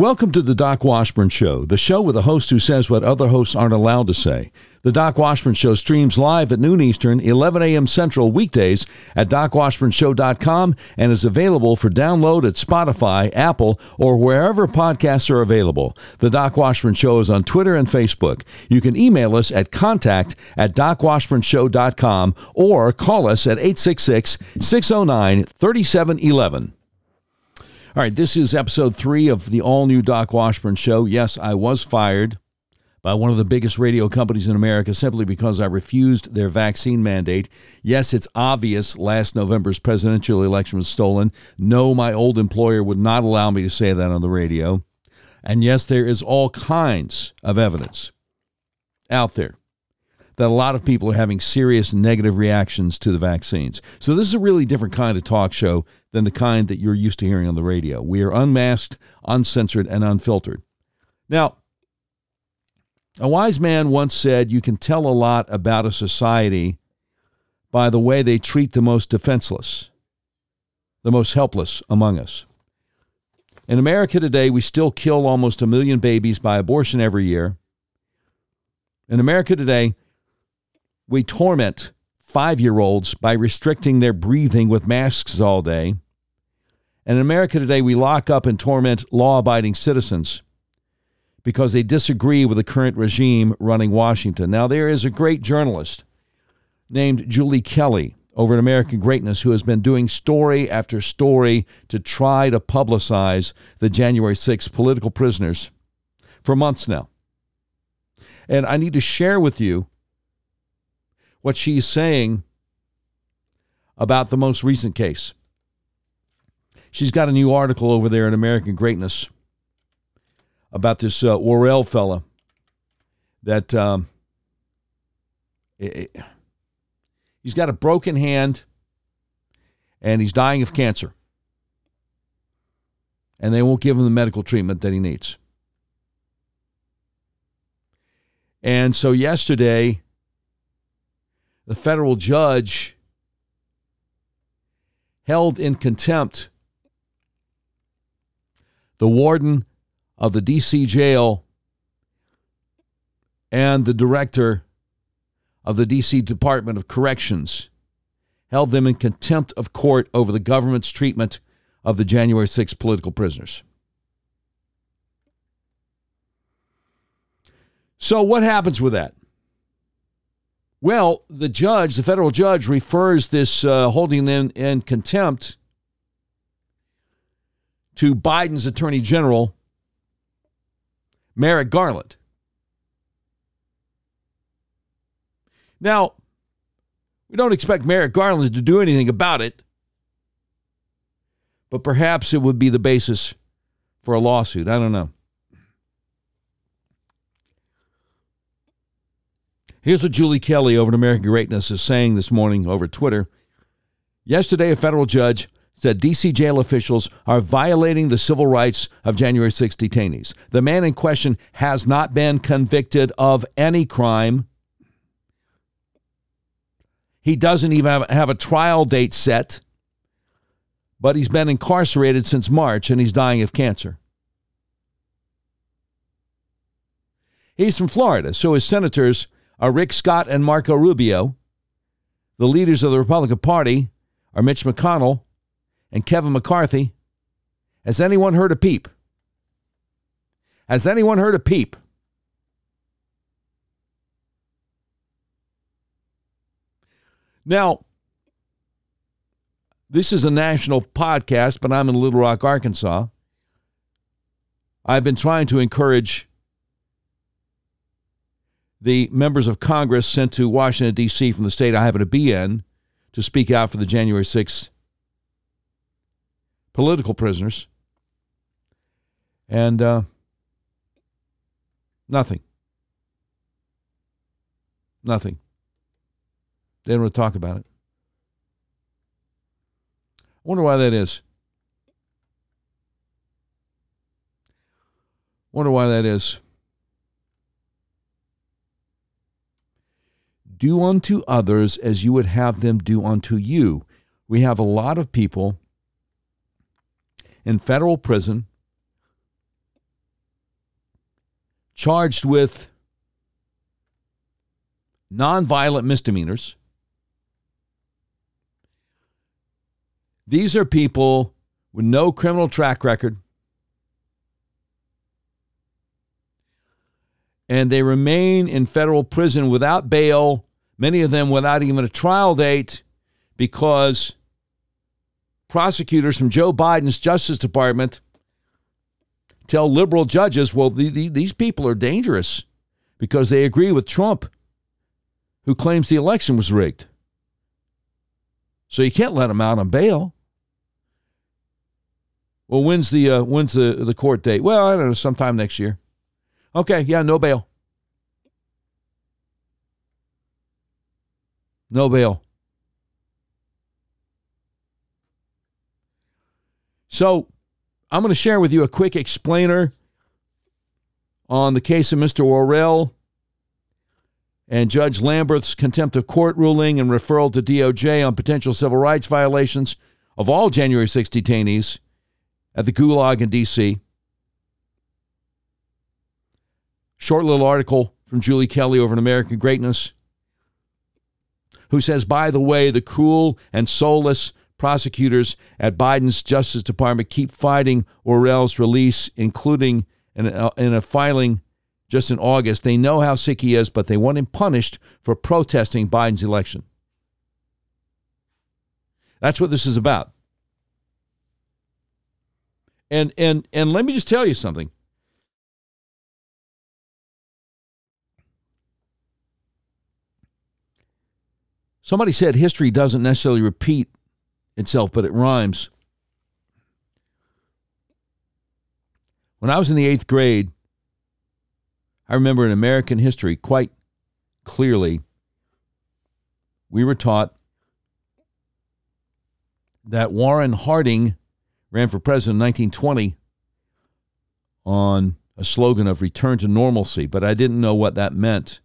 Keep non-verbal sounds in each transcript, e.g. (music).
Welcome to the Doc Washburn Show, the show with a host who says what other hosts aren't allowed to say. The Doc Washburn Show streams live at noon Eastern, 11 a.m. Central weekdays at docwashburnshow.com and is available for download at Spotify, Apple, or wherever podcasts are available. The Doc Washburn Show is on Twitter and Facebook. You can email us at contact at docwashburnshow.com or call us at 866 609 3711. All right, this is episode three of the all new Doc Washburn Show. Yes, I was fired by one of the biggest radio companies in America simply because I refused their vaccine mandate. Yes, it's obvious last November's presidential election was stolen. No, my old employer would not allow me to say that on the radio. And yes, there is all kinds of evidence out there that a lot of people are having serious negative reactions to the vaccines. So, this is a really different kind of talk show than the kind that you're used to hearing on the radio. We are unmasked, uncensored, and unfiltered. Now, a wise man once said, You can tell a lot about a society by the way they treat the most defenseless, the most helpless among us. In America today, we still kill almost a million babies by abortion every year. In America today, we torment five year olds by restricting their breathing with masks all day. And in America today, we lock up and torment law abiding citizens because they disagree with the current regime running Washington. Now, there is a great journalist named Julie Kelly over at American Greatness who has been doing story after story to try to publicize the January 6th political prisoners for months now. And I need to share with you what she's saying about the most recent case. She's got a new article over there in American Greatness about this uh, Worrell fella that um, it, it, he's got a broken hand and he's dying of cancer. And they won't give him the medical treatment that he needs. And so yesterday, the federal judge held in contempt the warden of the D.C. jail and the director of the D.C. Department of Corrections held them in contempt of court over the government's treatment of the January 6 political prisoners. So, what happens with that? Well, the judge, the federal judge, refers this uh, holding them in contempt to Biden's attorney general, Merrick Garland. Now, we don't expect Merrick Garland to do anything about it, but perhaps it would be the basis for a lawsuit. I don't know. Here's what Julie Kelly over at American Greatness is saying this morning over Twitter. Yesterday, a federal judge said DC jail officials are violating the civil rights of January 6 detainees. The man in question has not been convicted of any crime. He doesn't even have, have a trial date set, but he's been incarcerated since March and he's dying of cancer. He's from Florida, so his senators are Rick Scott and Marco Rubio. The leaders of the Republican Party are Mitch McConnell and Kevin McCarthy. Has anyone heard a peep? Has anyone heard a peep? Now, this is a national podcast, but I'm in Little Rock, Arkansas. I've been trying to encourage the members of Congress sent to Washington, D.C. from the state I happen to be in to speak out for the January 6th political prisoners. And uh, nothing. Nothing. They don't want to talk about it. I wonder why that is. Wonder why that is. Do unto others as you would have them do unto you. We have a lot of people in federal prison charged with nonviolent misdemeanors. These are people with no criminal track record. And they remain in federal prison without bail, many of them without even a trial date, because prosecutors from Joe Biden's Justice Department tell liberal judges, well, the, the, these people are dangerous because they agree with Trump, who claims the election was rigged. So you can't let them out on bail. Well, when's the uh, when's the, the court date? Well, I don't know, sometime next year. Okay, yeah, no bail. No bail. So I'm going to share with you a quick explainer on the case of Mr. Worrell and Judge Lamberth's contempt of court ruling and referral to DOJ on potential civil rights violations of all January 6 detainees at the Gulag in D.C. Short little article from Julie Kelly over in American Greatness, who says, by the way, the cruel and soulless prosecutors at Biden's Justice Department keep fighting Worrell's release, including in a, in a filing just in August. They know how sick he is, but they want him punished for protesting Biden's election. That's what this is about. And and and let me just tell you something. Somebody said history doesn't necessarily repeat itself, but it rhymes. When I was in the eighth grade, I remember in American history quite clearly, we were taught that Warren Harding ran for president in 1920 on a slogan of return to normalcy, but I didn't know what that meant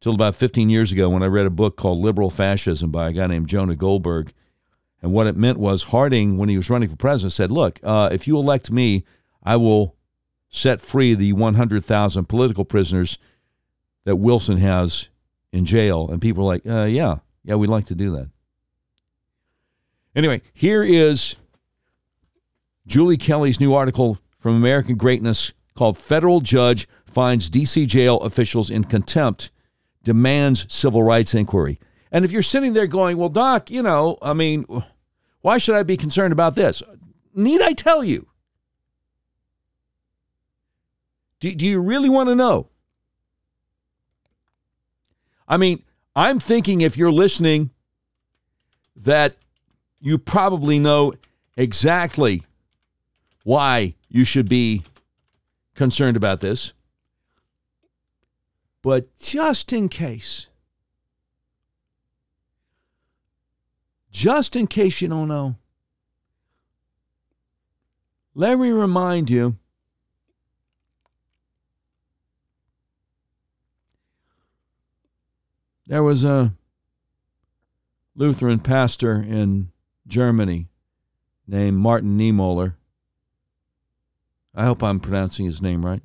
till about 15 years ago when I read a book called Liberal Fascism by a guy named Jonah Goldberg. And what it meant was Harding, when he was running for president, said, Look, uh, if you elect me, I will set free the 100,000 political prisoners that Wilson has in jail. And people are like, uh, Yeah, yeah, we'd like to do that. Anyway, here is Julie Kelly's new article from American Greatness called Federal Judge Finds DC Jail Officials in Contempt, Demands Civil Rights Inquiry. And if you're sitting there going, well, Doc, you know, I mean, why should I be concerned about this? Need I tell you? Do, do you really want to know? I mean, I'm thinking if you're listening that you probably know exactly why you should be concerned about this. But just in case, just in case you don't know, let me remind you there was a Lutheran pastor in Germany named Martin Niemöller I hope I'm pronouncing his name right.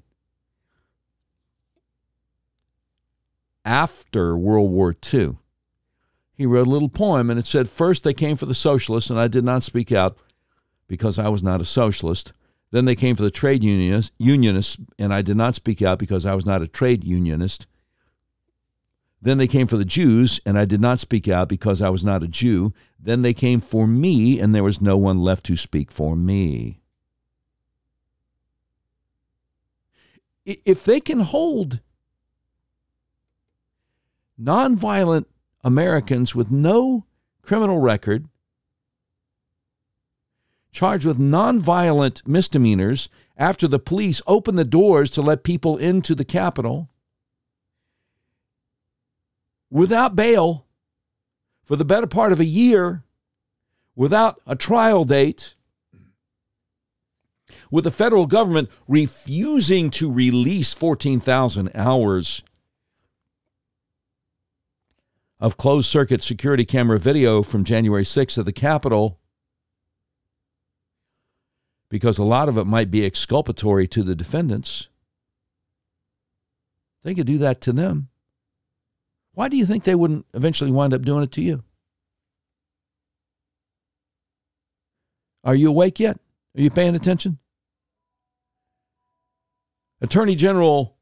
After World War II, he wrote a little poem and it said, First they came for the socialists, and I did not speak out because I was not a socialist. Then they came for the trade unionists, unionists, and I did not speak out because I was not a trade unionist. Then they came for the Jews, and I did not speak out because I was not a Jew. Then they came for me, and there was no one left to speak for me. if they can hold nonviolent Americans with no criminal record, charged with nonviolent misdemeanors after the police opened the doors to let people into the Capitol without bail for the better part of a year, without a trial date, with the federal government refusing to release 14,000 hours of closed circuit security camera video from January 6th at the Capitol because a lot of it might be exculpatory to the defendants. They could do that to them. Why do you think they wouldn't eventually wind up doing it to you? Are you awake yet? Are you paying attention? Attorney General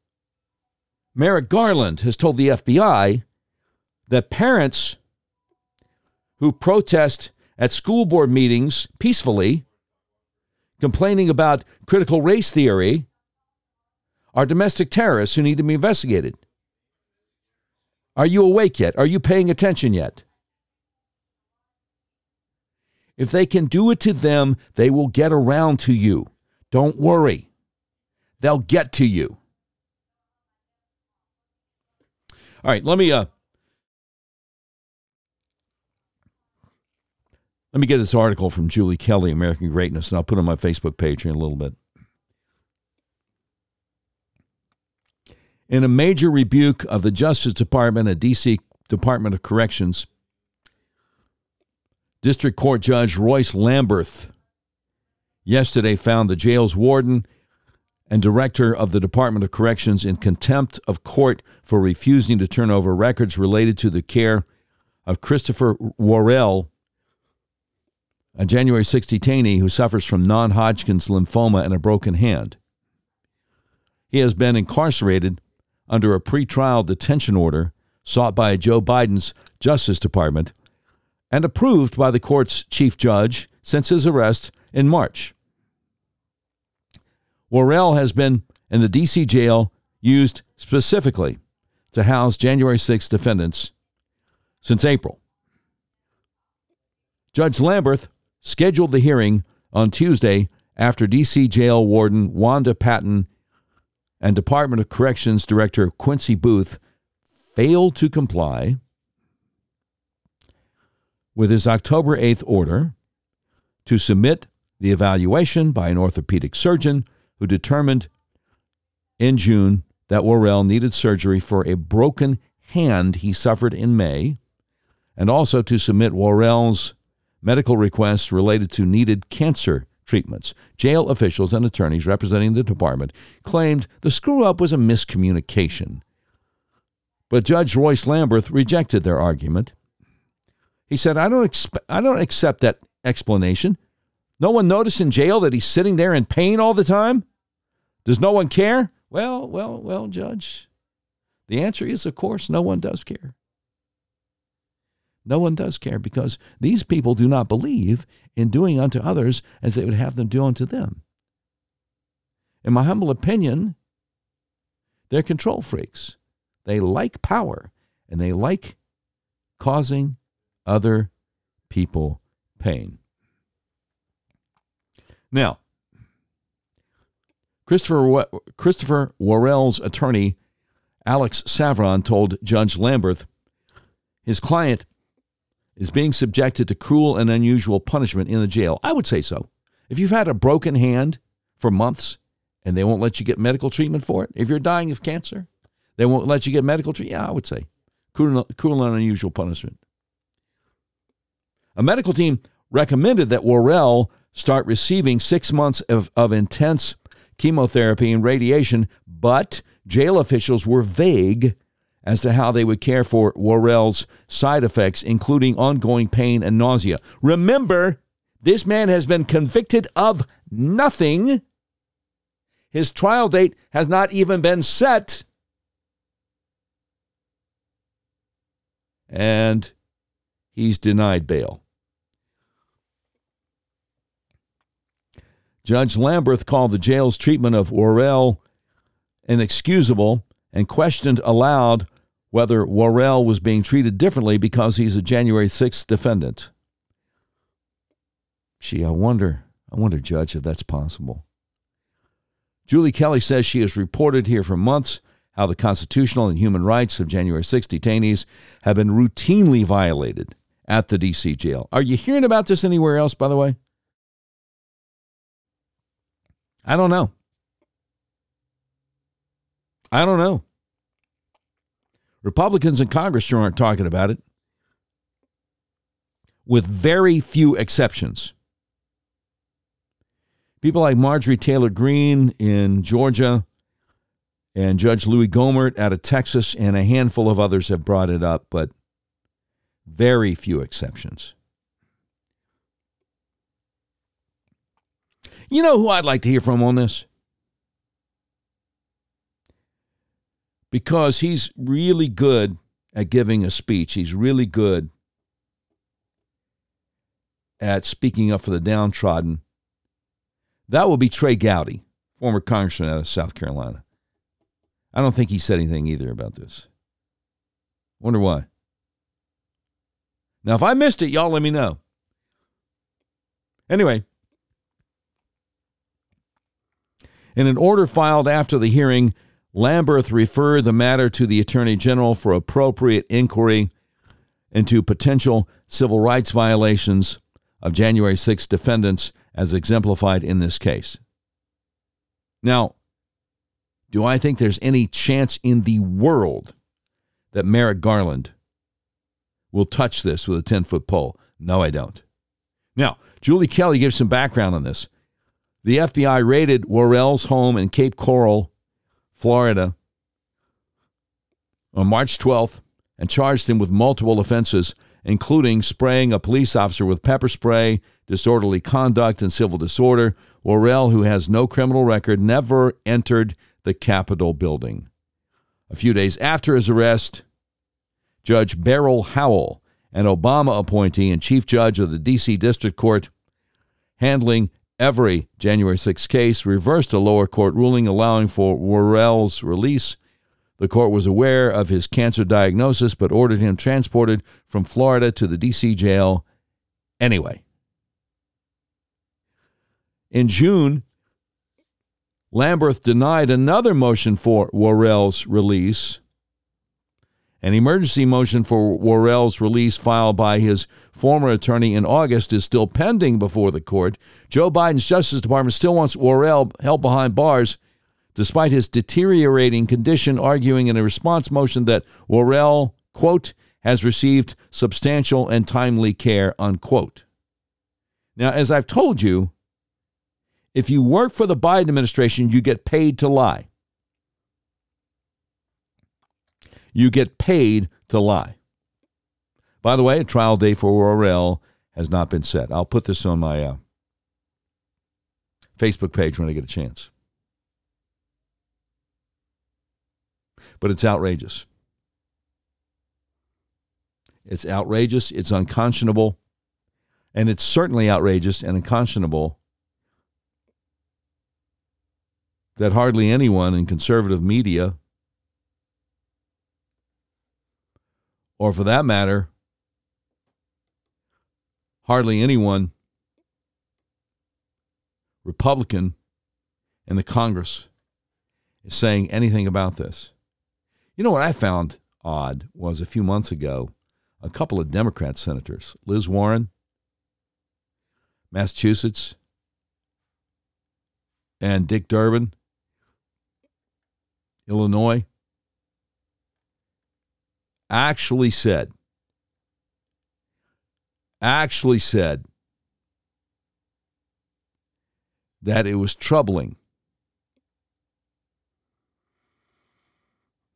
Merrick Garland has told the FBI that parents who protest at school board meetings peacefully, complaining about critical race theory, are domestic terrorists who need to be investigated. Are you awake yet? Are you paying attention yet? If they can do it to them, they will get around to you. Don't worry. They'll get to you. All right, let me uh let me get this article from Julie Kelly, American Greatness, and I'll put it on my Facebook page in a little bit. In a major rebuke of the Justice Department and DC Department of Corrections, District Court Judge Royce Lamberth yesterday found the jail's warden and director of the Department of Corrections in contempt of court for refusing to turn over records related to the care of Christopher Worrell, a January 6 detainee who suffers from non Hodgkin's lymphoma and a broken hand. He has been incarcerated under a pretrial detention order sought by Joe Biden's Justice Department and approved by the court's chief judge since his arrest in March. Worrell has been in the D.C. jail used specifically to house January 6 defendants since April. Judge Lamberth scheduled the hearing on Tuesday after D.C. jail warden Wanda Patton and Department of Corrections Director Quincy Booth failed to comply with his October 8th order to submit the evaluation by an orthopedic surgeon who determined in June that Worrell needed surgery for a broken hand he suffered in May, and also to submit Worrell's medical requests related to needed cancer treatments. Jail officials and attorneys representing the department claimed the screw up was a miscommunication. But Judge Royce Lamberth rejected their argument he said, I don't, expe- I don't accept that explanation. No one noticed in jail that he's sitting there in pain all the time? Does no one care? Well, well, well, Judge. The answer is, of course, no one does care. No one does care because these people do not believe in doing unto others as they would have them do unto them. In my humble opinion, they're control freaks. They like power and they like causing other people pain. Now, Christopher, Christopher Worrell's attorney, Alex Stavrou, told Judge Lamberth his client is being subjected to cruel and unusual punishment in the jail. I would say so. If you've had a broken hand for months and they won't let you get medical treatment for it, if you're dying of cancer, they won't let you get medical treatment. Yeah, I would say cruel, cruel and unusual punishment. A medical team recommended that Worrell start receiving six months of, of intense chemotherapy and radiation, but jail officials were vague as to how they would care for Worrell's side effects, including ongoing pain and nausea. Remember, this man has been convicted of nothing. His trial date has not even been set. And he's denied bail. Judge Lamberth called the jail's treatment of Worrell inexcusable and questioned aloud whether Worrell was being treated differently because he's a January 6th defendant. Gee, I wonder, I wonder, Judge, if that's possible. Julie Kelly says she has reported here for months how the constitutional and human rights of January 6 detainees have been routinely violated at the D.C. jail. Are you hearing about this anywhere else, by the way? I don't know. I don't know. Republicans in Congress sure aren't talking about it, with very few exceptions. People like Marjorie Taylor Greene in Georgia And Judge Louie Gohmert out of Texas and a handful of others have brought it up, but very few exceptions. You know who I'd like to hear from on this? Because he's really good at giving a speech. He's really good at speaking up for the downtrodden. That will be Trey Gowdy, former congressman out of South Carolina. I don't think he said anything either about this. Wonder why. Now, if I missed it, y'all let me know. Anyway, in an order filed after the hearing, Lamberth referred the matter to the Attorney General for appropriate inquiry into potential civil rights violations of January 6 defendants as exemplified in this case. Now, do I think there's any chance in the world that Merrick Garland will touch this with a 10 foot pole? No, I don't. Now, Julie Kelly gives some background on this. The FBI raided Worrell's home in Cape Coral, Florida on March 12th and charged him with multiple offenses, including spraying a police officer with pepper spray, disorderly conduct, and civil disorder. Worrell, who has no criminal record, never entered the Capitol building. A few days after his arrest, Judge Beryl Howell, an Obama appointee and chief judge of the D.C. District Court, handling every January 6 case, reversed a lower court ruling allowing for Worrell's release. The court was aware of his cancer diagnosis but ordered him transported from Florida to the D.C. jail anyway. In June, Lamberth denied another motion for Worrell's release an emergency motion for Worrell's release filed by his former attorney in August is still pending before the court. Joe Biden's Justice Department still wants Worrell held behind bars despite his deteriorating condition, arguing in a response motion that Worrell, quote, has received substantial and timely care, unquote. Now, as I've told you, if you work for the Biden administration, you get paid to lie. You get paid to lie. By the way, a trial date for Worrell has not been set. I'll put this on my uh, Facebook page when I get a chance. But it's outrageous. It's outrageous. It's unconscionable. And it's certainly outrageous and unconscionable that hardly anyone in conservative media or for that matter, hardly anyone Republican in the Congress is saying anything about this. You know what I found odd was a few months ago, a couple of Democrat senators, Liz Warren, Massachusetts, and Dick Durbin, Illinois, actually said, actually said that it was troubling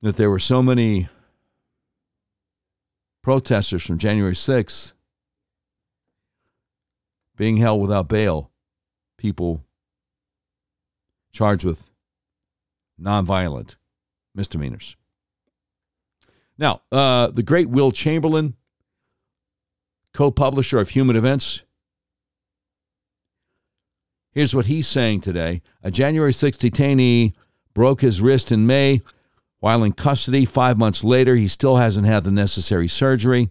that there were so many protesters from January 6th being held without bail, people charged with nonviolent misdemeanors. Now, uh, the great Will Chamberlain, co publisher of Human Events, here's what he's saying today. A January 6 detainee broke his wrist in May while in custody. Five months later, he still hasn't had the necessary surgery.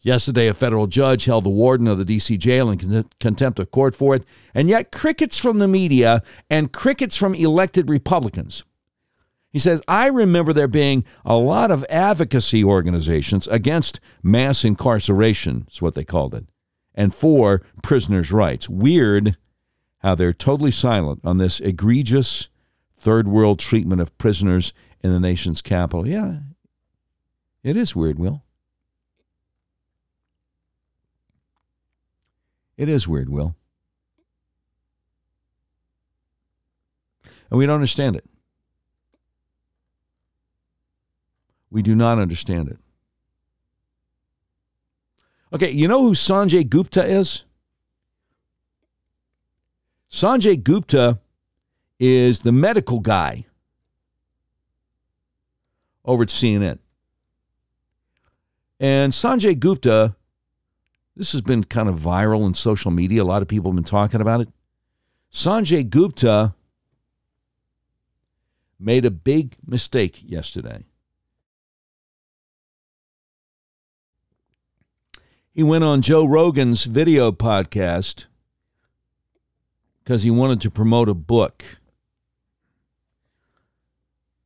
Yesterday, a federal judge held the warden of the D.C. jail in contempt of court for it, and yet crickets from the media and crickets from elected Republicans he says, I remember there being a lot of advocacy organizations against mass incarceration, is what they called it, and for prisoners' rights. Weird how they're totally silent on this egregious third world treatment of prisoners in the nation's capital. Yeah, it is weird, Will. It is weird, Will. And we don't understand it. We do not understand it. Okay, you know who Sanjay Gupta is? Sanjay Gupta is the medical guy over at CNN. And Sanjay Gupta, this has been kind of viral in social media. A lot of people have been talking about it. Sanjay Gupta made a big mistake yesterday. He went on Joe Rogan's video podcast because he wanted to promote a book.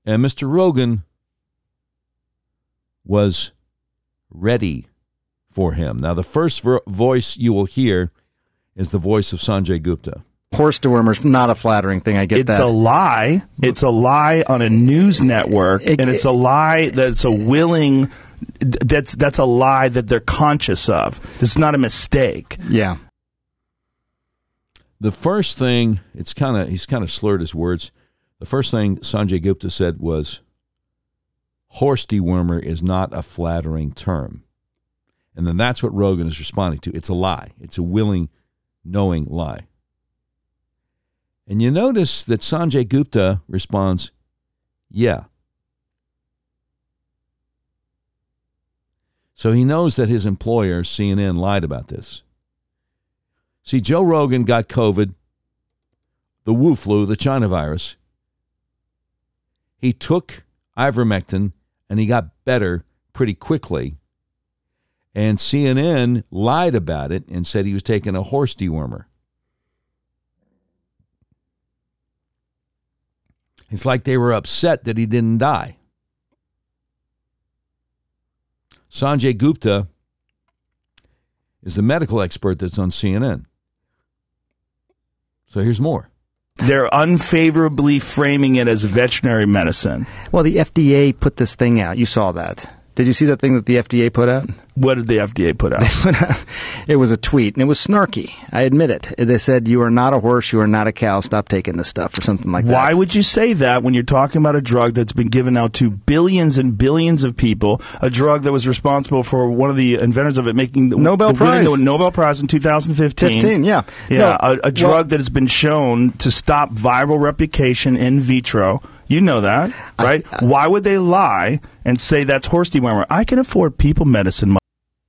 And Mr. Rogan was ready for him. Now, the first voice you will hear is the voice of Sanjay Gupta. Horse dewormer's not a flattering thing. I get it's that. It's a lie. It's a lie on a news network, It- and it's a lie that's a willing. That's that's a lie that they're conscious of. This is not a mistake. yeah. The first thing, it's kind of, he's kind of slurred his words. The first thing Sanjay Gupta said was, horse dewormer is not a flattering term. And then that's what Rogan is responding to. It's a lie. It's a willing, knowing lie. And you notice that Sanjay Gupta responds, yeah. So he knows that his employer, CNN, lied about this. See, Joe Rogan got COVID, the Wu flu, the China virus. He took ivermectin and he got better pretty quickly. And CNN lied about it and said he was taking a horse dewormer. It's like they were upset that he didn't die. Sanjay Gupta is the medical expert that's on CNN. So here's more. They're unfavorably framing it as veterinary medicine. Well, the FDA put this thing out. You saw that. Did you see that thing that the FDA put out? What did the FDA (laughs) put out? it was a tweet, and it was snarky. I admit it. They said, "You are not a horse. You are not a cow. Stop taking this stuff," or something like that. Why would you say that when you're talking about a drug that's been given out to billions and billions of people? A drug that was responsible for one of the inventors of it making the Nobel the Prize. the Nobel Prize in 2015. 15, yeah. Yeah, No, a, a well- drug that has been shown to stop viral replication in vitro. You know that, right? Why would they lie and say that's horse dewormer? I can afford people medicine.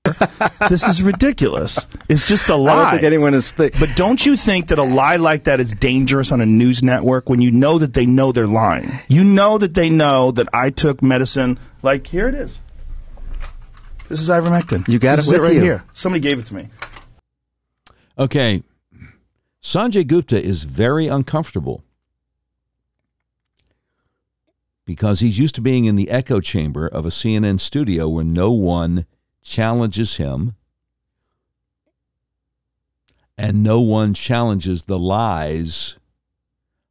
(laughs) this is ridiculous. It's just a lie. I don't think anyone is. Th- But don't you think that a lie like that is dangerous on a news network when you know that they know they're lying? You know that they know that I took medicine. Like here it is. This is ivermectin. You got This it is with right you. here. Somebody gave it to me. Okay. Sanjay Gupta is very uncomfortable because he's used to being in the echo chamber of a CNN studio where no one challenges him and no one challenges the lies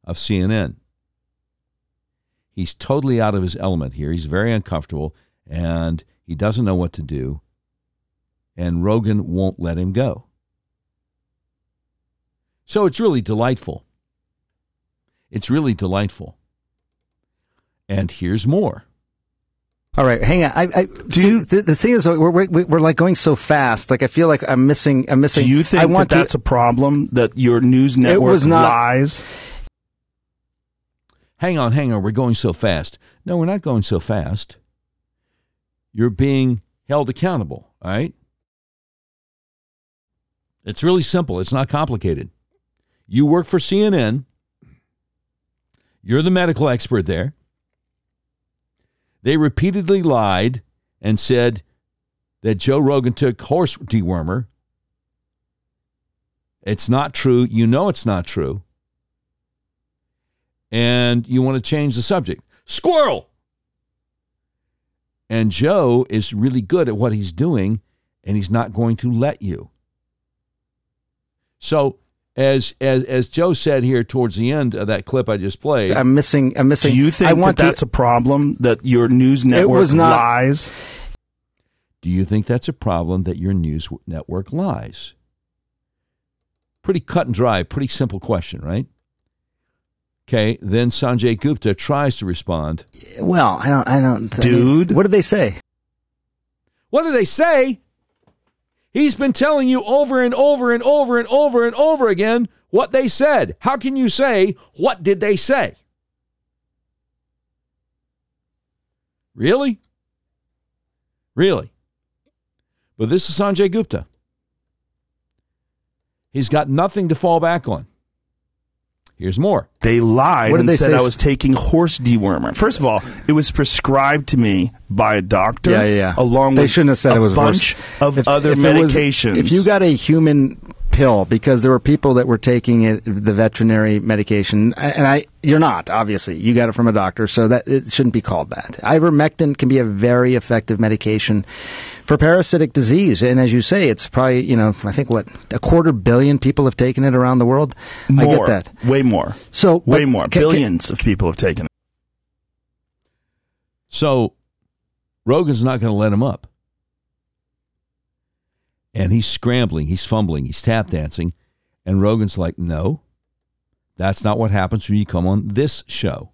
of CNN. He's totally out of his element here. He's very uncomfortable and he doesn't know what to do. And Rogan won't let him go. So it's really delightful. It's really delightful. And here's more. All right, hang on. I, I see, you- the, the thing is, we're, we're we're like going so fast. Like I feel like I'm missing. I'm missing. Do you think I want that that's to, a problem that your news network was not- lies? Hang on, hang on. We're going so fast. No, we're not going so fast. You're being held accountable, all right? It's really simple. It's not complicated. You work for CNN. You're the medical expert there. They repeatedly lied and said that Joe Rogan took horse dewormer. It's not true. You know it's not true. And you want to change the subject. Squirrel! And Joe is really good at what he's doing, and he's not going to let you. So, as as as Joe said here towards the end of that clip I just played, I'm missing. I'm missing. Do you think I want that that's to, a problem that your news network was not- lies? do you think that's a problem that your news network lies? Pretty cut and dry, pretty simple question, right? Okay, then Sanjay Gupta tries to respond. Well, I don't. I don't. I Dude. mean, what did they say? What do they say? He's been telling you over and over and over and over and over again what they said. How can you say, what did they say? Really? Really? But this is Sanjay Gupta. He's got nothing to fall back on. Here's more. They lied What did and they said say? I was taking horse dewormer. First of all, it was prescribed to me by a doctor. Yeah, yeah. yeah. Along they with shouldn't have said a it was bunch horse. of If- other if it was- medications. if you got a human pill, because there were people that were taking it, the veterinary medication, and I, you're not obviously. You got it from a doctor, so that it shouldn't be called that. Ivermectin can be a very effective medication for parasitic disease, and as you say, it's probably you know I think what a quarter billion people have taken it around the world. I get that. way more, So way more. ca- ca- Billions of people have taken it. So Rogan's not going to let him up. And he's scrambling, he's fumbling, he's tap dancing. And Rogan's like, no, that's not what happens when you come on this show.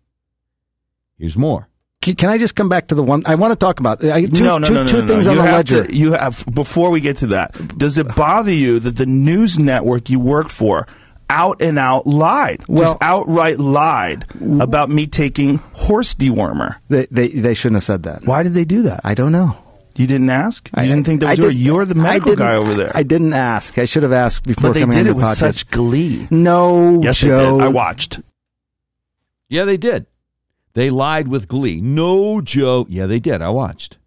Here's more. Can, can I just come back to the one I want to talk about? Uh, I, two, no, no, two- no, no, two no, things no. on you the have ledger. To, you have before we get to that. Does it bother you that the news network you work for out and out lied, Well- just outright lied about me taking horse dewormer? They, they they shouldn't have said that. Why did they do that? I don't know. You didn't ask. You I- didn't think that I was your. did- You're the medical guy over there. I didn't ask. I should have asked before but they coming did it your with podcast. such glee. no, Yes, Joe. they did. I watched. Yeah, they did. They lied with glee. No, Joe. Yeah, they did. I watched.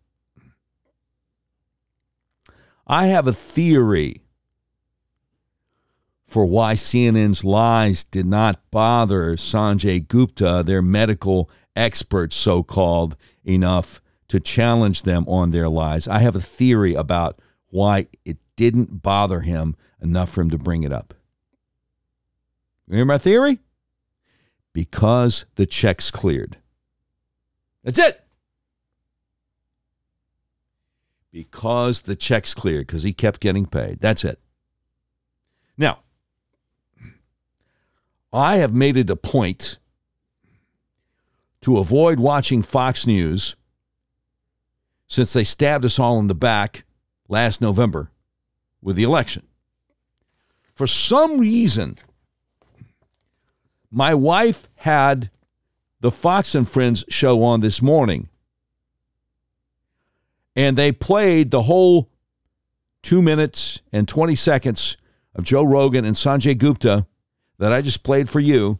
I have a theory for why CNN's lies did not bother Sanjay Gupta, their medical expert, so called, enough to challenge them on their lies. I have a theory about why it didn't bother him enough for him to bring it up. You hear my theory? Because the checks cleared. That's it. Because the checks cleared, because he kept getting paid. That's it. Now, I have made it a point to avoid watching Fox News since they stabbed us all in the back last November with the election. For some reason, my wife had the Fox and Friends show on this morning, and they played the whole two minutes and 20 seconds of Joe Rogan and Sanjay Gupta that I just played for you.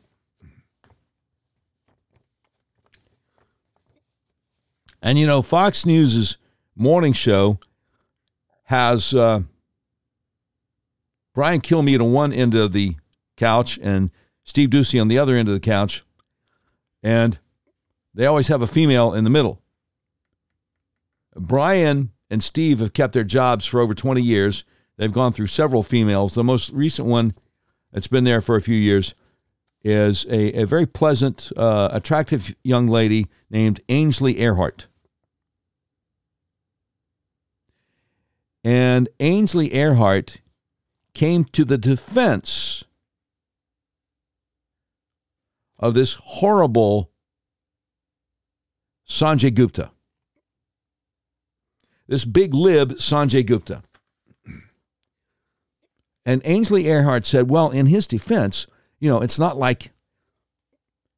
And you know, Fox News's morning show has uh, Brian Kilmeade on one end of the couch and Steve Doocy on the other end of the couch. And they always have a female in the middle. Brian and Steve have kept their jobs for over 20 years. They've gone through several females. The most recent one that's been there for a few years is a, a very pleasant, uh, attractive young lady named Ainsley Earhardt. And Ainsley Earhardt came to the defense of this horrible Sanjay Gupta. This big lib, Sanjay Gupta. And Ainsley Earhardt said, well, in his defense, you know, it's not like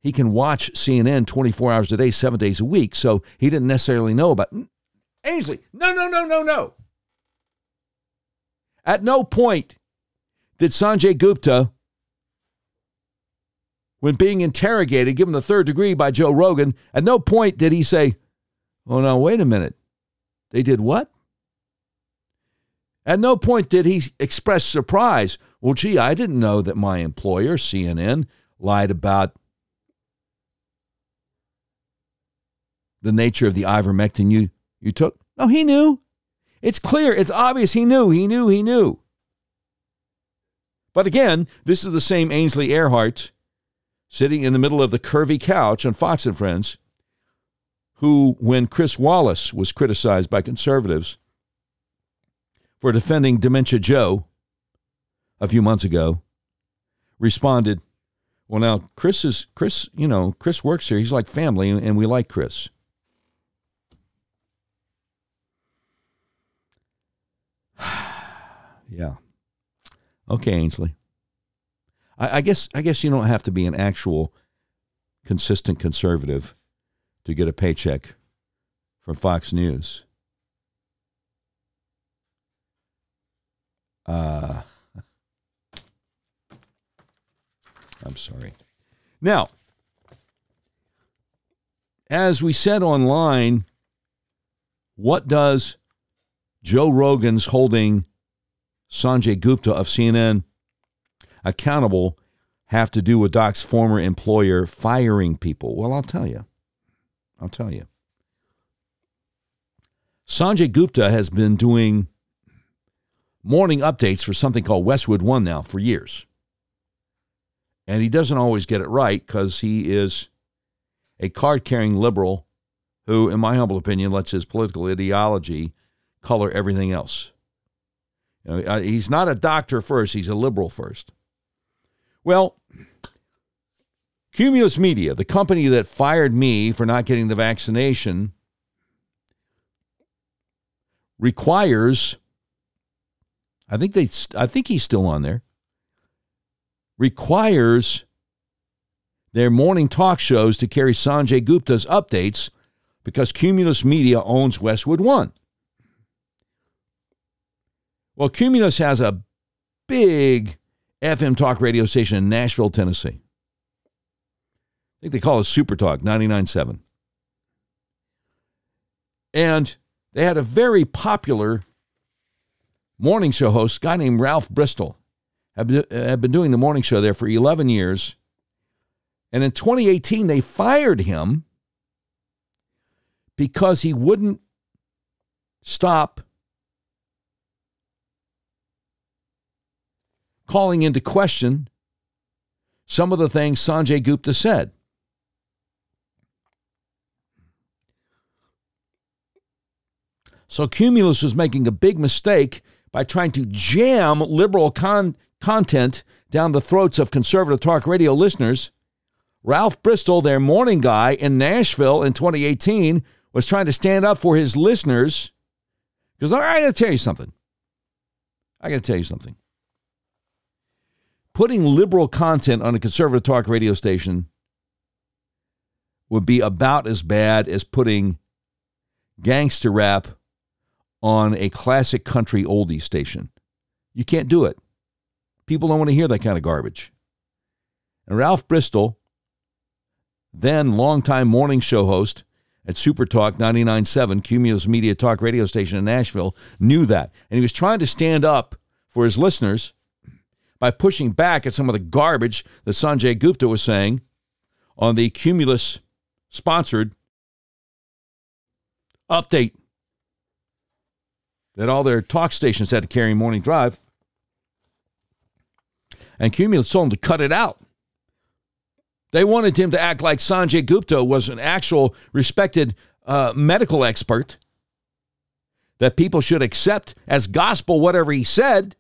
he can watch CNN 24 hours a day, seven days a week. So he didn't necessarily know about Ainsley. No, no, no, no, no. At no point did Sanjay Gupta, when being interrogated, given the third degree by Joe Rogan, at no point did he say, Oh, no, wait a minute. They did what? At no point did he express surprise. Well, gee, I didn't know that my employer, CNN, lied about the nature of the ivermectin you, you took. No, he knew. It's clear. It's obvious. He knew. He knew. He knew. But again, this is the same Ainsley Earhardt sitting in the middle of the curvy couch on Fox and Friends, who, when Chris Wallace was criticized by conservatives for defending Dementia Joe a few months ago, responded, Well, now Chris is Chris. You know, Chris works here. He's like family, and we like Chris. (sighs) yeah. Okay, Ainsley. I, I guess I guess you don't have to be an actual consistent conservative to get a paycheck from Fox News. Uh, (laughs) I'm sorry. Now, as we said online, what does Joe Rogan's holding Sanjay Gupta of CNN accountable have to do with Doc's former employer firing people? Well, I'll tell you. I'll tell you. Sanjay Gupta has been doing morning updates for something called Westwood One now for years. And he doesn't always get it right because he is a card carrying liberal who, in my humble opinion, lets his political ideology color everything else. You know, he's not a doctor first, he's a liberal first. Well, Cumulus Media, the company that fired me for not getting the vaccination, requires I think they I think he's still on there. Requires their morning talk shows to carry Sanjay Gupta's updates because Cumulus Media owns Westwood One. Well, Cumulus has a big FM talk radio station in Nashville, Tennessee. I think they call it Super Talk 99.7. And they had a very popular morning show host, guy named Ralph Bristol. Have been doing the morning show there for 11 years. And in 2018, they fired him because he wouldn't stop calling into question some of the things Sanjay Gupta said. So Cumulus was making a big mistake by trying to jam liberal con- content down the throats of conservative talk radio listeners. Ralph Bristol, their morning guy in Nashville in 2018, was trying to stand up for his listeners. Because I got to tell you something. I got to tell you something putting liberal content on a conservative talk radio station would be about as bad as putting gangster rap on a classic country oldie station. You can't do it. People don't want to hear that kind of garbage. And Ralph Bristol, then longtime morning show host at Super Talk 99.7, Cumulus Media Talk radio station in Nashville, knew that. And he was trying to stand up for his listeners by pushing back at some of the garbage that Sanjay Gupta was saying on the Cumulus sponsored update that all their talk stations had to carry morning drive. And Cumulus told him to cut it out. They wanted him to act like Sanjay Gupta was an actual respected uh, medical expert, that people should accept as gospel whatever he said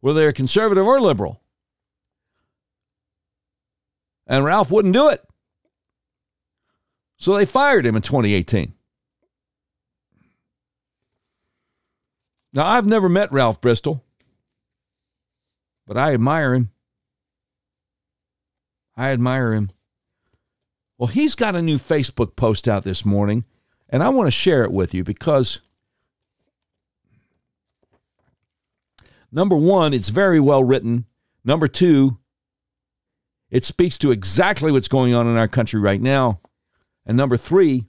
whether they're conservative or liberal. And Ralph wouldn't do it. So they fired him in 2018. Now, I've never met Ralph Bristol, but I admire him. I admire him. Well, he's got a new Facebook post out this morning, and I want to share it with you because Number one, it's very well written. Number two, it speaks to exactly what's going on in our country right now. And number three,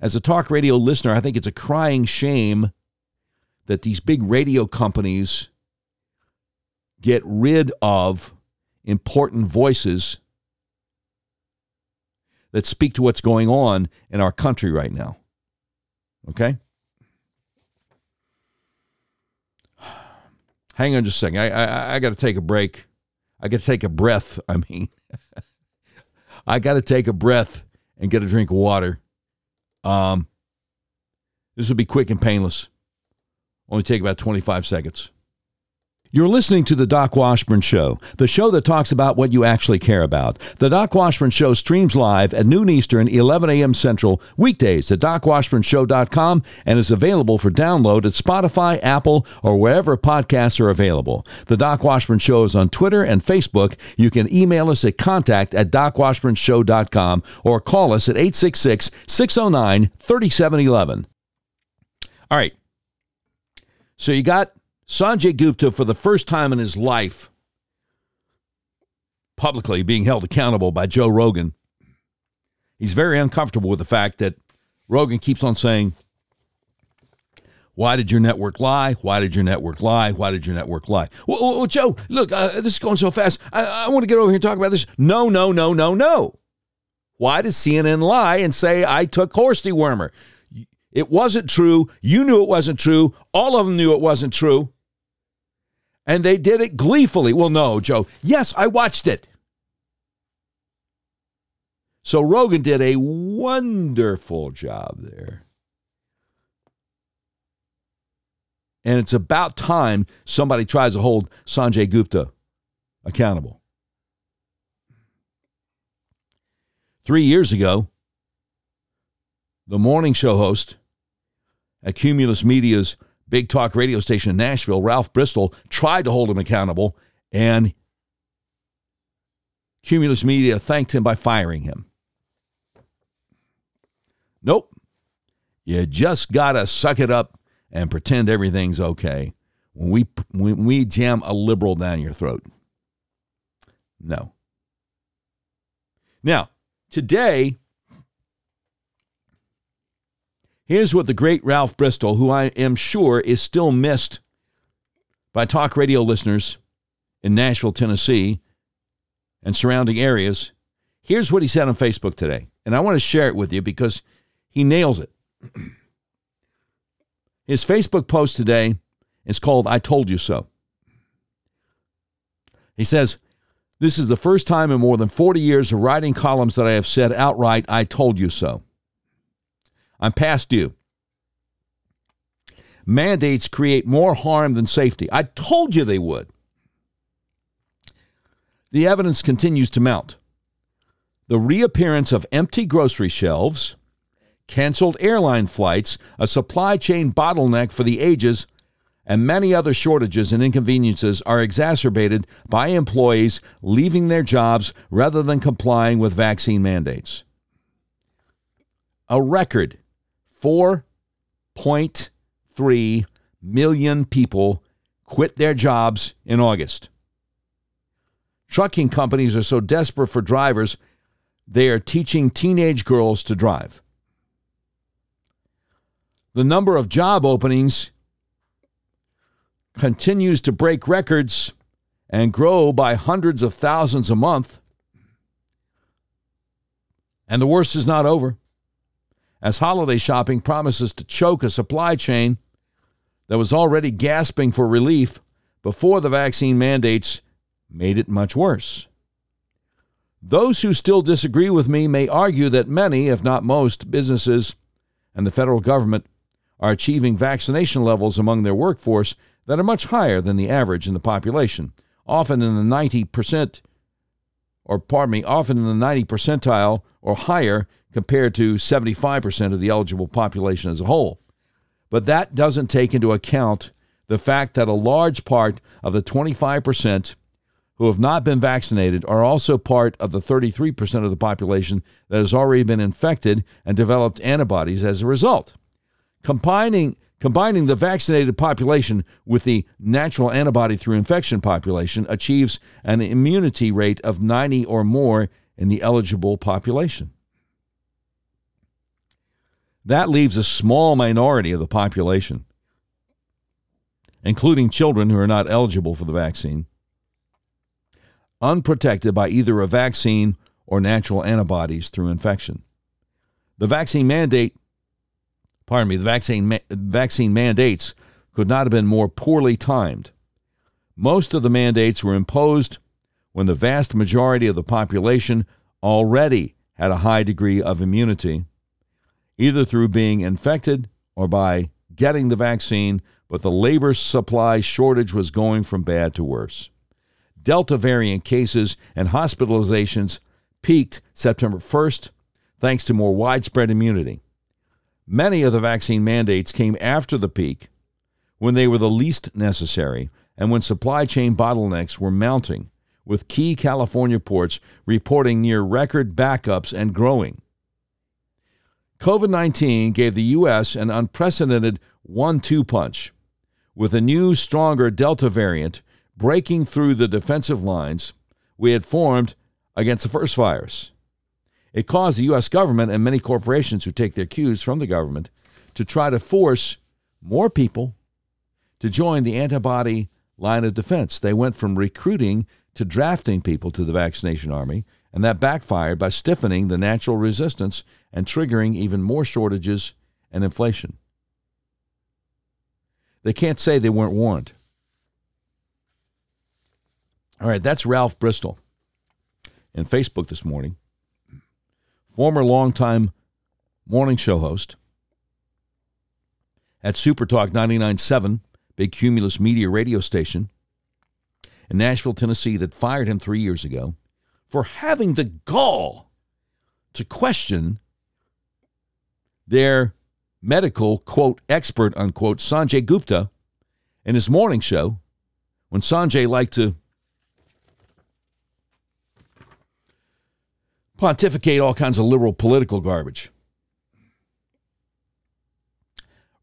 as a talk radio listener, I think it's a crying shame that these big radio companies get rid of important voices that speak to what's going on in our country right now. Okay? Hang on just a second. I I, I got to take a break. I got to take a breath. I mean, (laughs) I got to take a breath and get a drink of water. Um, this will be quick and painless. Only take about 25 seconds. You're listening to The Doc Washburn Show, the show that talks about what you actually care about. The Doc Washburn Show streams live at noon Eastern, 11 a.m. Central, weekdays at docwashburnshow.com and is available for download at Spotify, Apple, or wherever podcasts are available. The Doc Washburn Show is on Twitter and Facebook. You can email us at contact at docwashburnshow.com or call us at 866 609 3711. All right. So you got Sanjay Gupta, for the first time in his life, publicly being held accountable by Joe Rogan. He's very uncomfortable with the fact that Rogan keeps on saying, why did your network lie? Why did your network lie? Why did your network lie? Well, well Joe, look, uh, this is going so fast. I, I want to get over here and talk about this. No, no, no, no, no. Why did CNN lie and say I took horse dewormer? It wasn't true. You knew it wasn't true. All of them knew it wasn't true and they did it gleefully. Well, no, Joe. Yes, I watched it. So Rogan did a wonderful job there. And it's about time somebody tries to hold Sanjay Gupta accountable. Three years ago, the morning show host at Cumulus Media's big talk radio station in Nashville, Ralph Bristol, tried to hold him accountable, and Cumulus Media thanked him by firing him. Nope. You just got to suck it up and pretend everything's okay when we, when we jam a liberal down your throat. No. Now, today, Here's what the great Ralph Bristol, who I am sure is still missed by talk radio listeners in Nashville, Tennessee, and surrounding areas. Here's what he said on Facebook today, and I want to share it with you because he nails it. (clears throat) His Facebook post today is called I Told You So. He says, This is the first time in more than 40 years of writing columns that I have said outright, I told you so. I'm past due. Mandates create more harm than safety. I told you they would. The evidence continues to mount. The reappearance of empty grocery shelves, canceled airline flights, a supply chain bottleneck for the ages, and many other shortages and inconveniences are exacerbated by employees leaving their jobs rather than complying with vaccine mandates. A record 4.3 million people quit their jobs in August. Trucking companies are so desperate for drivers, they are teaching teenage girls to drive. The number of job openings continues to break records and grow by hundreds of thousands a month. And the worst is not over as holiday shopping promises to choke a supply chain that was already gasping for relief before the vaccine mandates made it much worse. Those who still disagree with me may argue that many, if not most, businesses and the federal government are achieving vaccination levels among their workforce that are much higher than the average in the population, often in the 90% or pardon me, often in the 90 percentile or higher compared to 75% of the eligible population as a whole. But that doesn't take into account the fact that a large part of the 25% who have not been vaccinated are also part of the 33% of the population that has already been infected and developed antibodies as a result. Combining Combining the vaccinated population with the natural antibody through infection population achieves an immunity rate of 90 or more in the eligible population. That leaves a small minority of the population, including children who are not eligible for the vaccine, unprotected by either a vaccine or natural antibodies through infection. The vaccine mandate, pardon me, the vaccine, ma- vaccine mandates could not have been more poorly timed. Most of the mandates were imposed when the vast majority of the population already had a high degree of immunity either through being infected or by getting the vaccine but the labor supply shortage was going from bad to worse. Delta variant cases and hospitalizations peaked September 1st thanks to more widespread immunity. Many of the vaccine mandates came after the peak when they were the least necessary and when supply chain bottlenecks were mounting, with key California ports reporting near record backups and growing. COVID 19 gave the U.S. an unprecedented one two punch, with a new, stronger Delta variant breaking through the defensive lines we had formed against the first virus. It caused the U.S. government and many corporations who take their cues from the government to try to force more people to join the antibody line of defense. They went from recruiting to drafting people to the vaccination army, and that backfired by stiffening the natural resistance and triggering even more shortages and inflation. They can't say they weren't warned. All right, that's Ralph Bristol in Facebook this morning, former longtime morning show host at Super Talk 99.7, big Cumulus Media radio station in Nashville, Tennessee, that fired him three years ago for having the gall to question their medical, quote, expert, unquote, Sanjay Gupta in his morning show when Sanjay liked to pontificate all kinds of liberal political garbage.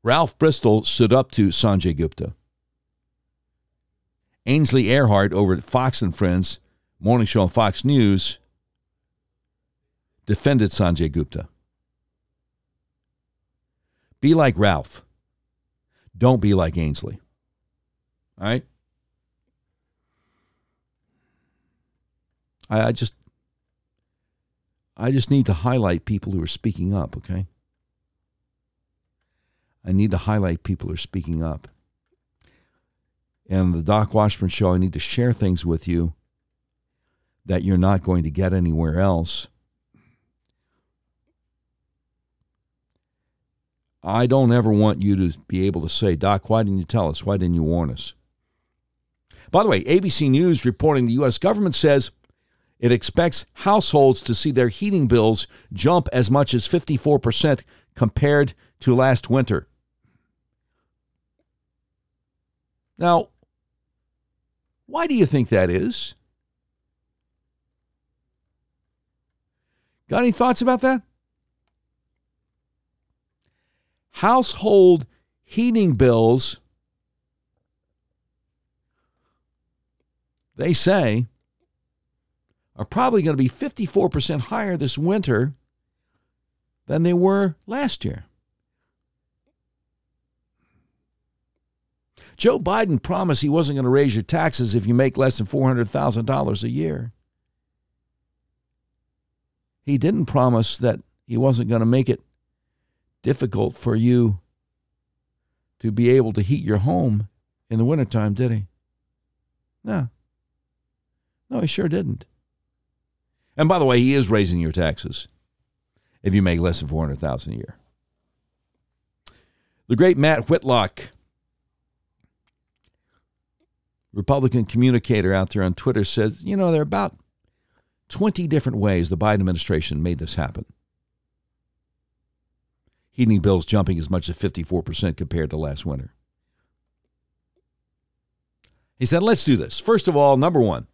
Ralph Bristol stood up to Sanjay Gupta. Ainsley Earhardt over at Fox and Friends, morning show on Fox News, defended Sanjay Gupta. Be like Ralph. Don't be like Ainsley. All right? I, I just I just need to highlight people who are speaking up, okay? I need to highlight people who are speaking up. And the Doc Washburn Show, I need to share things with you that you're not going to get anywhere else. I don't ever want you to be able to say, Doc, why didn't you tell us? Why didn't you warn us? By the way, ABC News reporting the U.S. government says it expects households to see their heating bills jump as much as 54% compared to last winter. Now, why do you think that is? Got any thoughts about that? Household heating bills, they say, are probably going to be 54% higher this winter than they were last year. Joe Biden promised he wasn't going to raise your taxes if you make less than $400,000 a year. He didn't promise that he wasn't going to make it difficult for you to be able to heat your home in the wintertime, did he? No. No, he sure didn't. And by the way, he is raising your taxes if you make less than 400,000 a year. The great Matt Whitlock, Republican communicator out there on Twitter says, you know, there are about 20 different ways the Biden administration made this happen. Heating bills jumping as much as 54% compared to last winter. He said, let's do this. First of all, number one,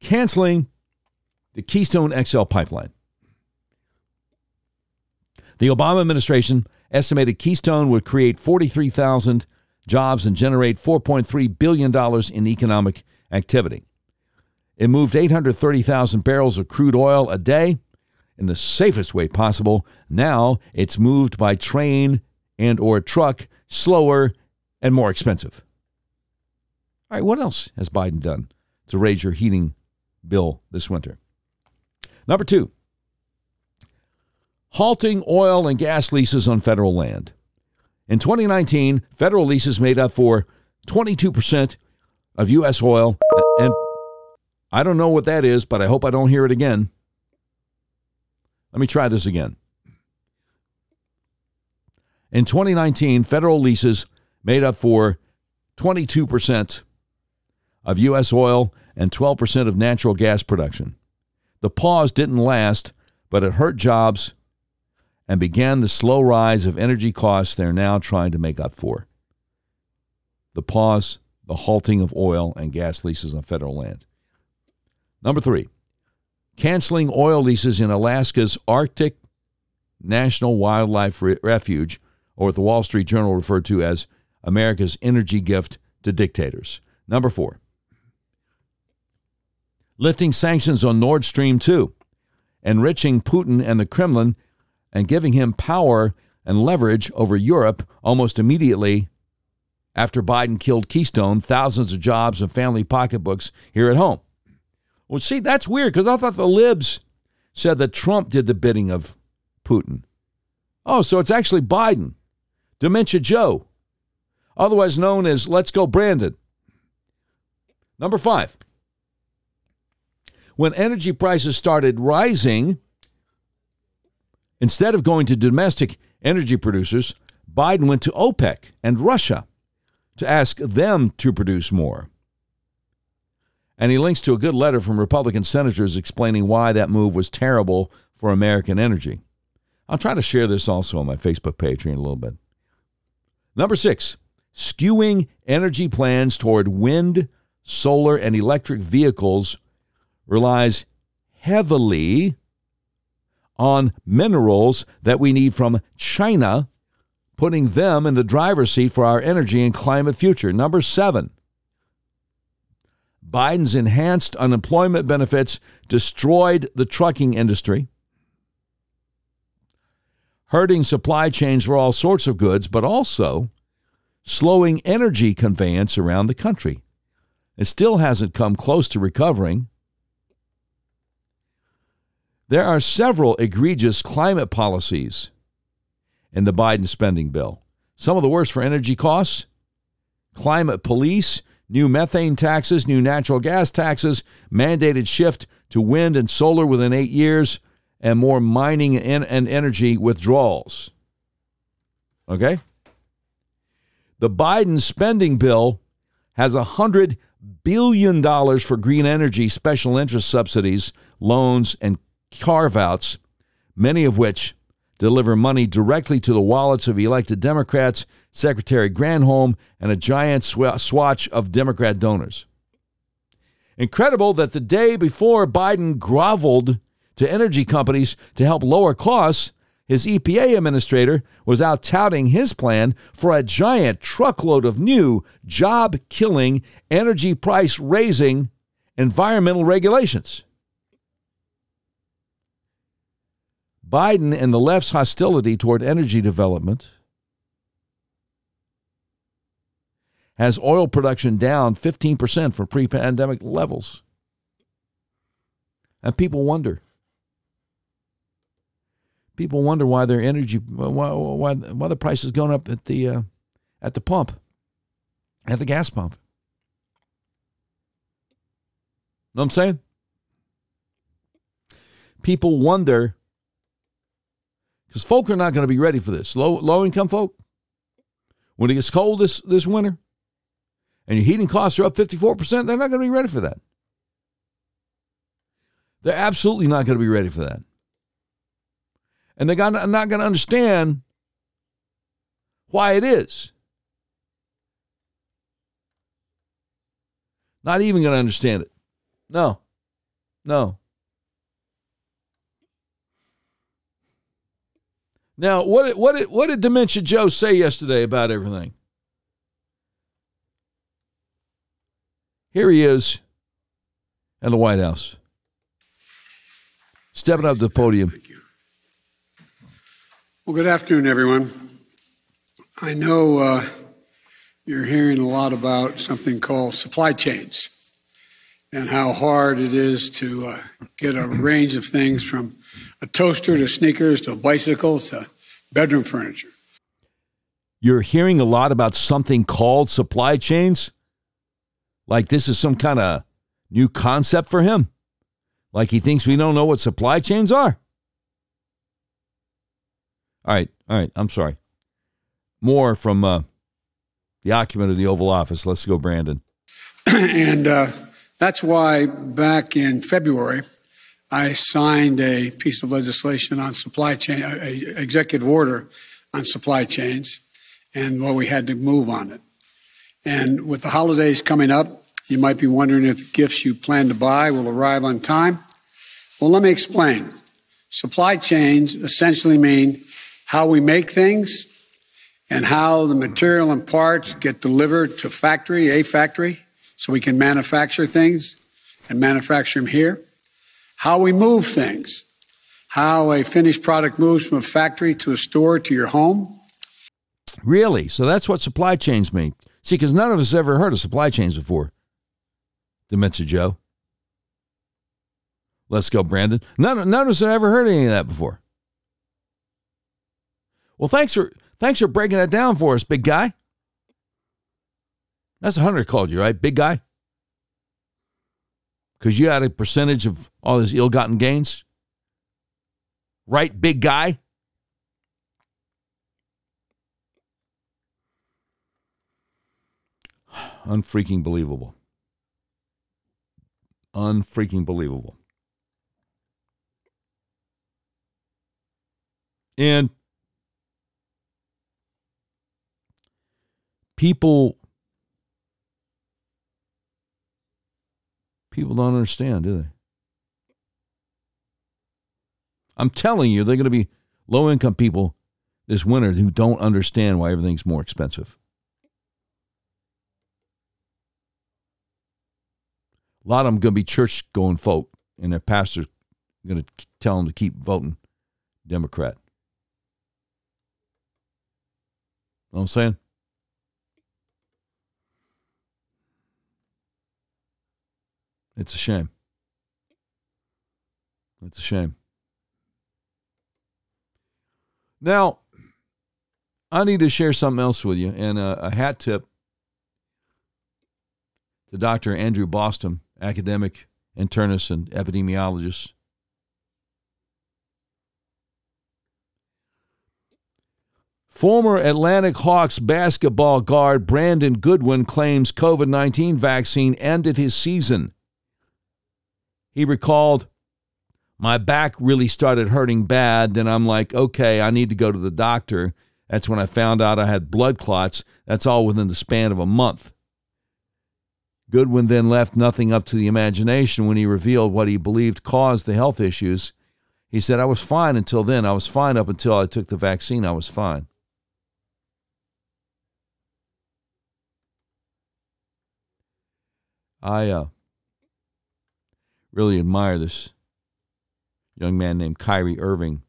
canceling the Keystone XL pipeline. The Obama administration estimated Keystone would create 43,000 jobs and generate $4.3 billion in economic activity. It moved 830,000 barrels of crude oil a day in the safest way possible. Now it's moved by train and or truck, slower and more expensive. All right, what else has Biden done to raise your heating bill this winter. Number two, halting oil and gas leases on federal land. In 2019, federal leases made up for 22% of U.S. oil. And I don't know what that is, but I hope I don't hear it again. Let me try this again. In 2019, federal leases made up for 22% of U.S. oil and 12% of natural gas production. The pause didn't last, but it hurt jobs and began the slow rise of energy costs they're now trying to make up for. The pause, the halting of oil and gas leases on federal land. Number three, canceling oil leases in Alaska's Arctic National Wildlife Refuge, or what the Wall Street Journal referred to as America's energy gift to dictators. Number four, lifting sanctions on Nord Stream 2, enriching Putin and the Kremlin, and giving him power and leverage over Europe almost immediately after Biden killed Keystone, thousands of jobs and family pocketbooks here at home. Well, see, that's weird because I thought the libs said that Trump did the bidding of Putin. Oh, so it's actually Biden, Dementia Joe, otherwise known as Let's Go Brandon. Number five, when energy prices started rising, instead of going to domestic energy producers, Biden went to OPEC and Russia to ask them to produce more. And he links to a good letter from Republican senators explaining why that move was terrible for American energy. I'll try to share this also on my Facebook page in a little bit. Number six, skewing energy plans toward wind, solar, and electric vehicles relies heavily on minerals that we need from China, putting them in the driver's seat for our energy and climate future. Number seven, Biden's enhanced unemployment benefits destroyed the trucking industry, hurting supply chains for all sorts of goods, but also slowing energy conveyance around the country. It still hasn't come close to recovering. There are several egregious climate policies in the Biden spending bill. Some of the worst for energy costs, climate police, new methane taxes, new natural gas taxes, mandated shift to wind and solar within eight years, and more mining and, energy withdrawals. Okay? The Biden spending bill has $100 billion for green energy special interest subsidies, loans, and carve outs, many of which deliver money directly to the wallets of elected Democrats, Secretary Granholm, and a giant swatch of Democrat donors. Incredible that the day before Biden groveled to energy companies to help lower costs, his EPA administrator was out touting his plan for a giant truckload of new job killing, energy price raising environmental regulations. Biden and the left's hostility toward energy development has oil production down 15% from pre pandemic levels. And people wonder. People wonder why their energy, why, why, why the price is going up at the, uh, at the pump, at the gas pump. Know what I'm saying? People wonder because folk are not going to be ready for this. Low low income folk, when it gets cold this, this winter and your heating costs are up 54%, they're not going to be ready for that. They're absolutely not going to be ready for that. And they're not going to understand why it is. Not even going to understand it. No. No. Now, what what did, what did Dementia Joe say yesterday about everything? Here he is at the White House, stepping up to the podium. Thank you. Well, good afternoon, everyone. I know uh, you're hearing a lot about something called supply chains and how hard it is to uh, get a range of things from a toaster to sneakers to bicycles to bedroom furniture. You're hearing a lot about something called supply chains? Like this is some kind of new concept for him? Like he thinks we don't know what supply chains are? All right, all right, I'm sorry. more from uh, the occupant of the Oval Office. Let's go, Brandon. (clears throat) and uh, that's why back in February, I signed a piece of legislation on supply chain, a executive order on supply chains, and well, we had to move on it. And with the holidays coming up, you might be wondering if gifts you plan to buy will arrive on time. Well, let me explain. Supply chains essentially mean how we make things and how the material and parts get delivered to factory, a factory, so we can manufacture things and manufacture them here. How we move things, how a finished product moves from a factory to a store to your home. Really? So that's what supply chains mean. See, because none of us ever heard of supply chains before. Dementia Joe. Let's go, Brandon. None, none of us have ever heard any of that before. Well, thanks for thanks for breaking that down for us, big guy. That's a hundred called you, right, big guy? Because you had a percentage of all these ill-gotten gains, right, big guy? (sighs) Unfreaking believable. Unfreaking believable. And people people don't understand, do they? I'm telling you, they're going to be low income people this winter who don't understand why everything's more expensive. A lot of them going to be church going folk, and their pastor's going to tell them to keep voting Democrat. Know what I'm saying? It's a shame. It's a shame. Now, I need to share something else with you, and a, a hat tip to Dr. Andrew Bostom, academic internist and epidemiologist. Former Atlantic Hawks basketball guard Brandon Goodwin claims COVID 19 vaccine ended his season. He recalled, My back really started hurting bad. Then I'm like, okay, I need to go to the doctor. That's when I found out I had blood clots. That's all within the span of a month. Goodwin then left nothing up to the imagination when he revealed what he believed caused the health issues. He said, I was fine until then. I was fine up until I took the vaccine. I was fine. I uh, really admire this young man named Kyrie Irving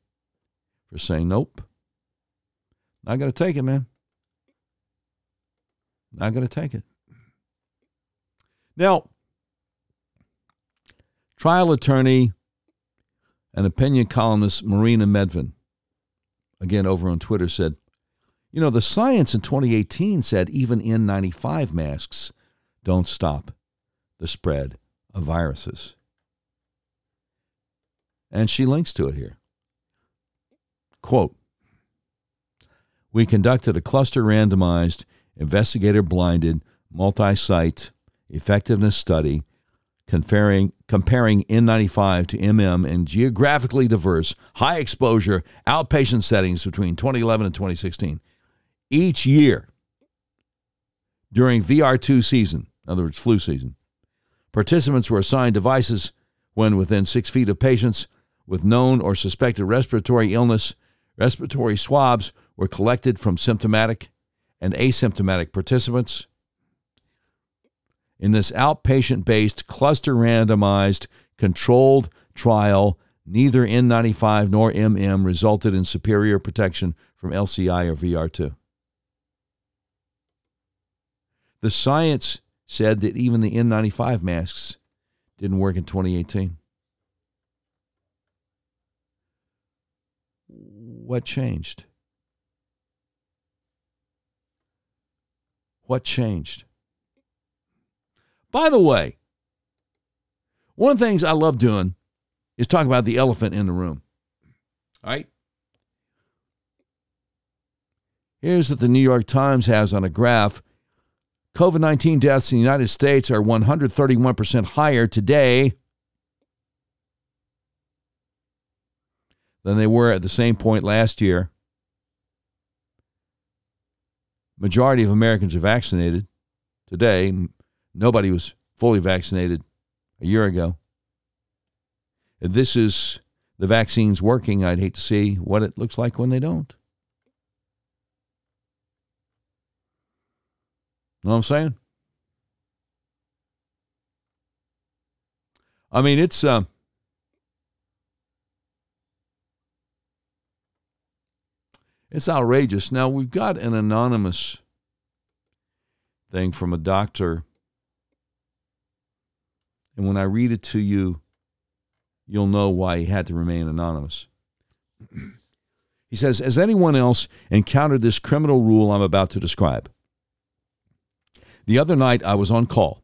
for saying, Nope, not going to take it, man. Not going to take it. Now, trial attorney and opinion columnist Marina Medvin, again over on Twitter, said, You know, the science in 2018 said even N95 masks don't stop the spread of viruses. And she links to it here. Quote We conducted a cluster randomized, investigator blinded, multi site effectiveness study comparing, comparing N95 to MM in geographically diverse, high exposure outpatient settings between 2011 and 2016. Each year during VR2 season, in other words, flu season, participants were assigned devices when within six feet of patients with known or suspected respiratory illness. Respiratory swabs were collected from symptomatic and asymptomatic participants in this outpatient based, cluster randomized, controlled trial, neither N95 nor MM resulted in superior protection from LCI or VR2. The science said that even the N95 masks didn't work in 2018. What changed? What changed? By the way, one of the things I love doing is talk about the elephant in the room. All right? Here's what the New York Times has on a graph. COVID 19 deaths in the United States are 131% higher today than they were at the same point last year. Majority of Americans are vaccinated today. Nobody was fully vaccinated a year ago. If this is the vaccines working, I'd hate to see what it looks like when they don't. Know what I'm saying? I mean, it's uh, it's outrageous. Now we've got an anonymous thing from a doctor, and when I read it to you, you'll know why he had to remain anonymous. (clears throat) he says, "Has anyone else encountered this criminal rule I'm about to describe?" The other night, I was on call,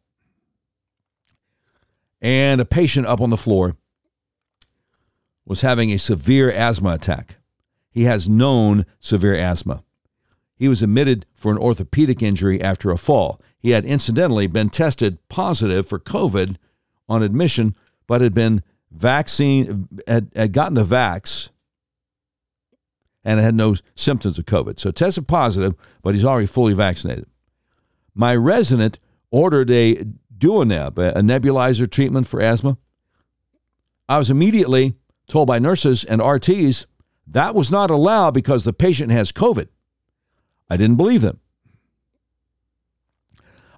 and a patient up on the floor was having a severe asthma attack. He has known severe asthma. He was admitted for an orthopedic injury after a fall. He had incidentally been tested positive for COVID on admission, but had been vaccine had, had gotten the vax and had no symptoms of COVID. So tested positive, but he's already fully vaccinated my resident ordered a Duoneb, a nebulizer treatment for asthma. I was immediately told by nurses and RTs that was not allowed because the patient has COVID. I didn't believe them.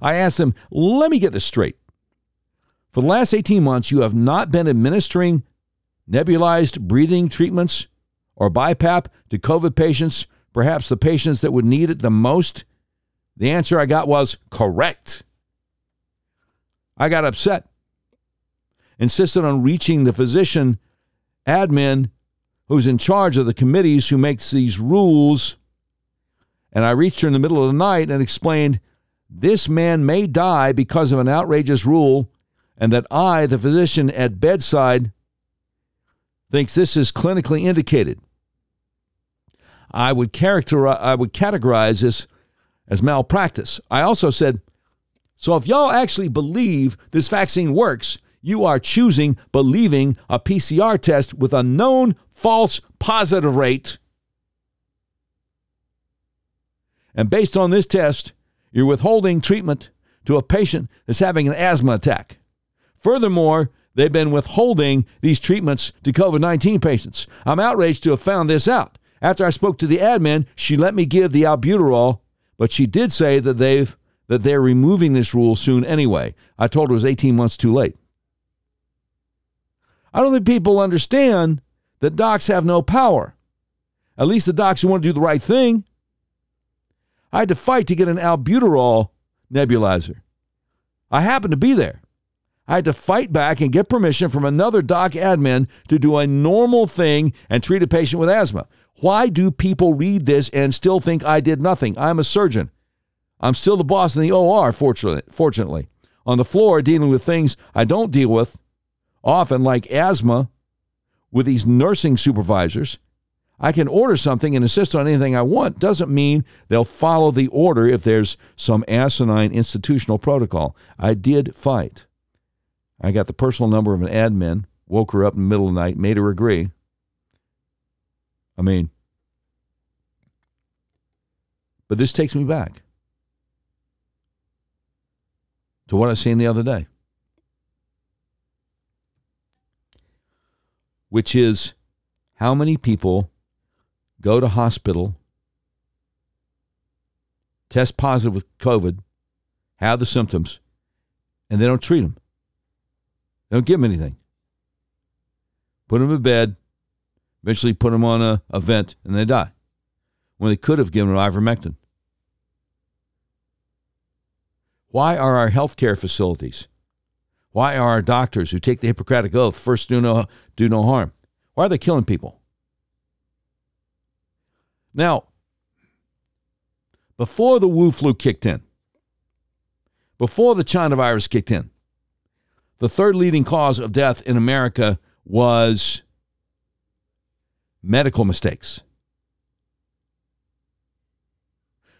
I asked them, let me get this straight. For the last 18 months, you have not been administering nebulized breathing treatments or BiPAP to COVID patients, perhaps the patients that would need it the most the answer I got was correct. I got upset, insisted on reaching the physician admin who's in charge of the committees who makes these rules. And I reached her in the middle of the night and explained this man may die because of an outrageous rule, and that I, the physician at bedside, thinks this is clinically indicated. I would characterize, I would categorize this as malpractice. I also said, so if y'all actually believe this vaccine works, you are choosing believing a PCR test with a known false positive rate. And based on this test, you're withholding treatment to a patient that's having an asthma attack. Furthermore, they've been withholding these treatments to COVID 19 patients. I'm outraged to have found this out. After I spoke to the admin, she let me give the albuterol but she did say that they've that they're removing this rule soon anyway. I told her it was 18 months too late. I don't think people understand that docs have no power. At least the docs who want to do the right thing. I had to fight to get an albuterol nebulizer. I happened to be there. I had to fight back and get permission from another doc admin to do a normal thing and treat a patient with asthma. Why do people read this and still think I did nothing? I'm a surgeon. I'm still the boss in the OR, fortunately. fortunately. On the floor, dealing with things I don't deal with, often like asthma, with these nursing supervisors. I can order something and insist on anything I want. Doesn't mean they'll follow the order if there's some asinine institutional protocol. I did fight. I got the personal number of an admin, woke her up in the middle of the night, made her agree. I mean, but this takes me back to what I seen the other day, which is how many people go to hospital, test positive with COVID, have the symptoms, and they don't treat them. They don't give them anything. Put them in bed, eventually put them on a, a vent, and they die. When they could have given them ivermectin. Why are our healthcare facilities, why are our doctors who take the Hippocratic Oath first do no, do no harm, why are they killing people? Now, before the Wu flu kicked in, before the China virus kicked in, the third leading cause of death in America was medical mistakes.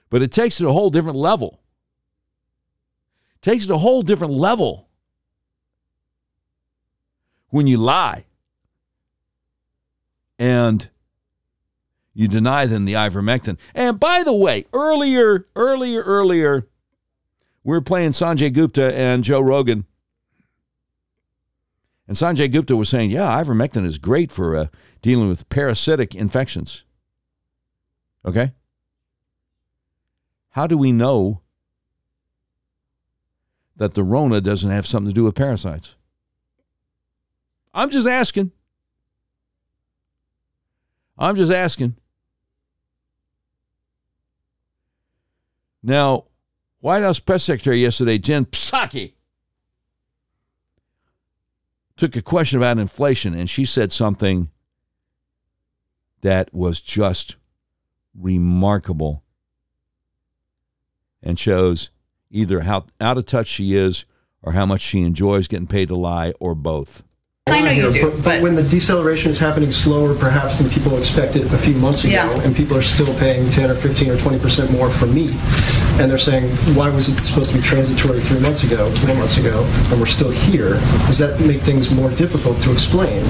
But it takes it a whole different level. It takes it a whole different level when you lie and you deny them the ivermectin. And by the way, earlier, earlier, earlier, we were playing Sanjay Gupta and Joe Rogan. And Sanjay Gupta was saying, yeah, ivermectin is great for uh, dealing with parasitic infections. Okay? How do we know that the Rona doesn't have something to do with parasites? I'm just asking. I'm just asking. Now, White House press secretary yesterday, Jen Psaki, took a question about inflation and she said something that was just remarkable and shows either how out of touch she is or how much she enjoys getting paid to lie or both. I know you do, but, but, but when the deceleration is happening slower, perhaps than people expected a few months ago, Yeah. and people are still paying 10 or 15 or 20 percent more for meat, and they're saying, why was it supposed to be transitory three months ago, four months ago, and we're still here? Does that make things more difficult to explain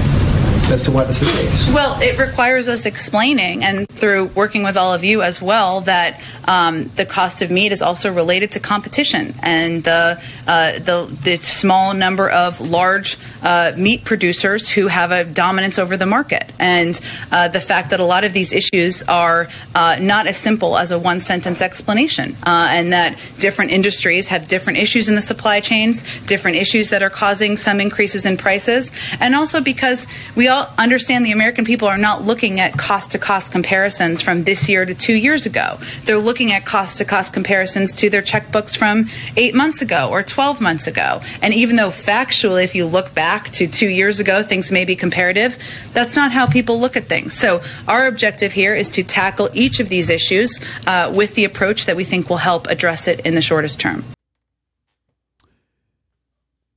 as to why this is the case? well, it requires us explaining, and through working with all of you as well, that um, the cost of meat is also related to competition and the uh, the, the small number of large uh, meat producers who have a dominance over the market, and uh, the fact that a lot of these issues are uh, not as simple as a one sentence explanation, uh, and that different industries have different issues in the supply chains, different issues that are causing some increases in prices, and also because we all understand the American people are not looking at cost to cost comparisons from this year to two years ago. They're looking at cost to cost comparisons to their checkbooks from eight months ago or 12 months ago. And even though factually, if you look back to two years ago, things may be comparative, that's not how people look at things. So our objective here is to tackle each of these issues uh, with the approach that we think will help address it in the shortest term.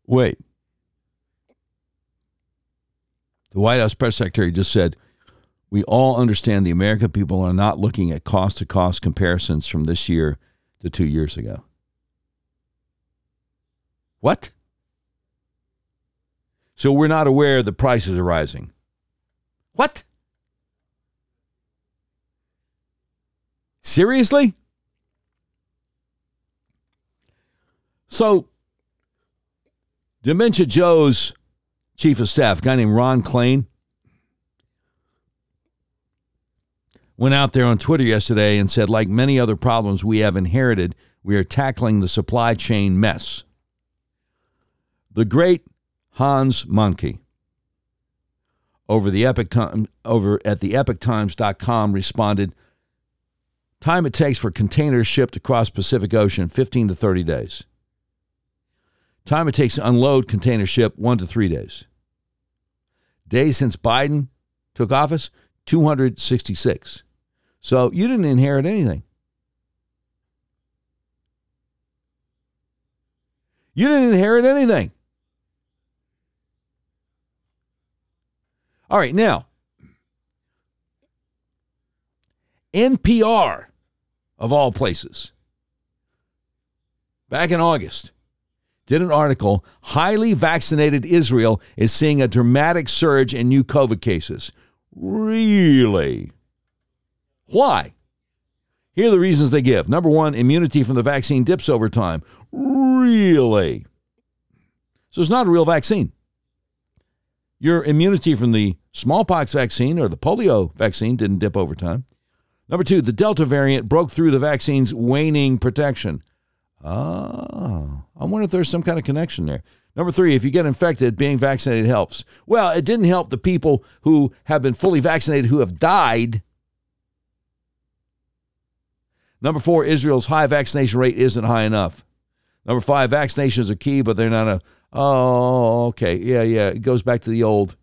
Wait. The White House press secretary just said, We all understand the American people are not looking at cost to cost comparisons from this year to two years ago. What? So we're not aware the prices are rising. What? Seriously? So, Dementia Joe's chief of staff, a guy named Ron Klain, went out there on Twitter yesterday and said, like many other problems we have inherited, we are tackling the supply chain mess. The great Hans Mahncke over the Epoch Time over at the epochtimes.com responded, time it takes for containers shipped across Pacific Ocean 15 to 30 days. Time it takes to unload container ship, one to three days. Days since Biden took office, 266. So you didn't inherit anything. You didn't inherit anything. All right, now, NPR, of all places, back in August, did an article highly vaccinated Israel is seeing a dramatic surge in new COVID cases. Really? Why? Here are the reasons they give. Number one, immunity from the vaccine dips over time. Really? So it's not a real vaccine. Your immunity from the smallpox vaccine or the polio vaccine didn't dip over time. Number two, the Delta variant broke through the vaccine's waning protection. Oh, I wonder if there's some kind of connection there. Number three, if you get infected, being vaccinated helps. Well, it didn't help the people who have been fully vaccinated who have died. Number four, Israel's high vaccination rate isn't high enough. Number five, vaccinations are key, but they're not a, oh, okay. Yeah, yeah. It goes back to the old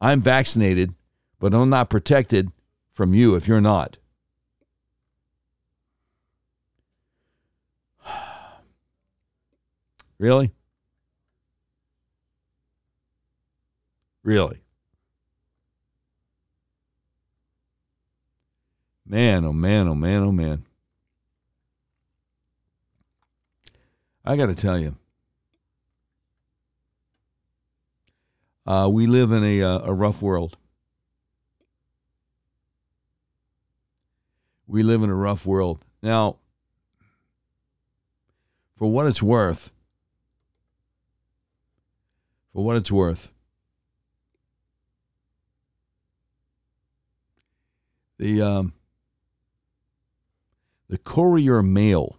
I'm vaccinated, but I'm not protected from you if you're not. Really? Really? Man, oh man, oh man, oh man. I got to tell you, uh, we live in a, uh, a rough world. We live in a rough world. Now, for what it's worth, for what it's worth, the um, the Courier Mail,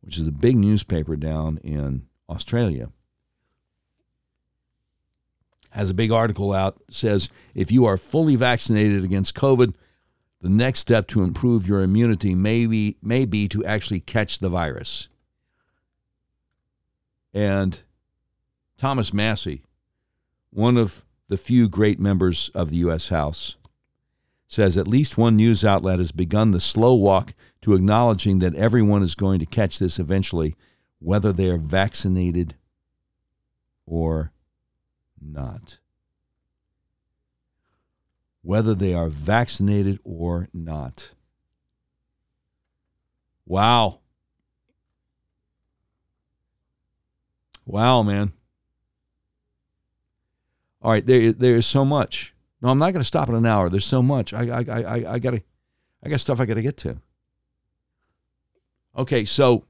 which is a big newspaper down in Australia, has a big article out says if you are fully vaccinated against COVID, the next step to improve your immunity may be, may be to actually catch the virus. And Thomas Massie, one of the few great members of the U.S. House, says at least one news outlet has begun the slow walk to acknowledging that everyone is going to catch this eventually, whether they are vaccinated or not. Whether they are vaccinated or not. Wow. Wow, man. All right, there, there is so much. No, I'm not going to stop at an hour. There's so much. I, I, I, I got to, I got stuff I got to get to. Okay, so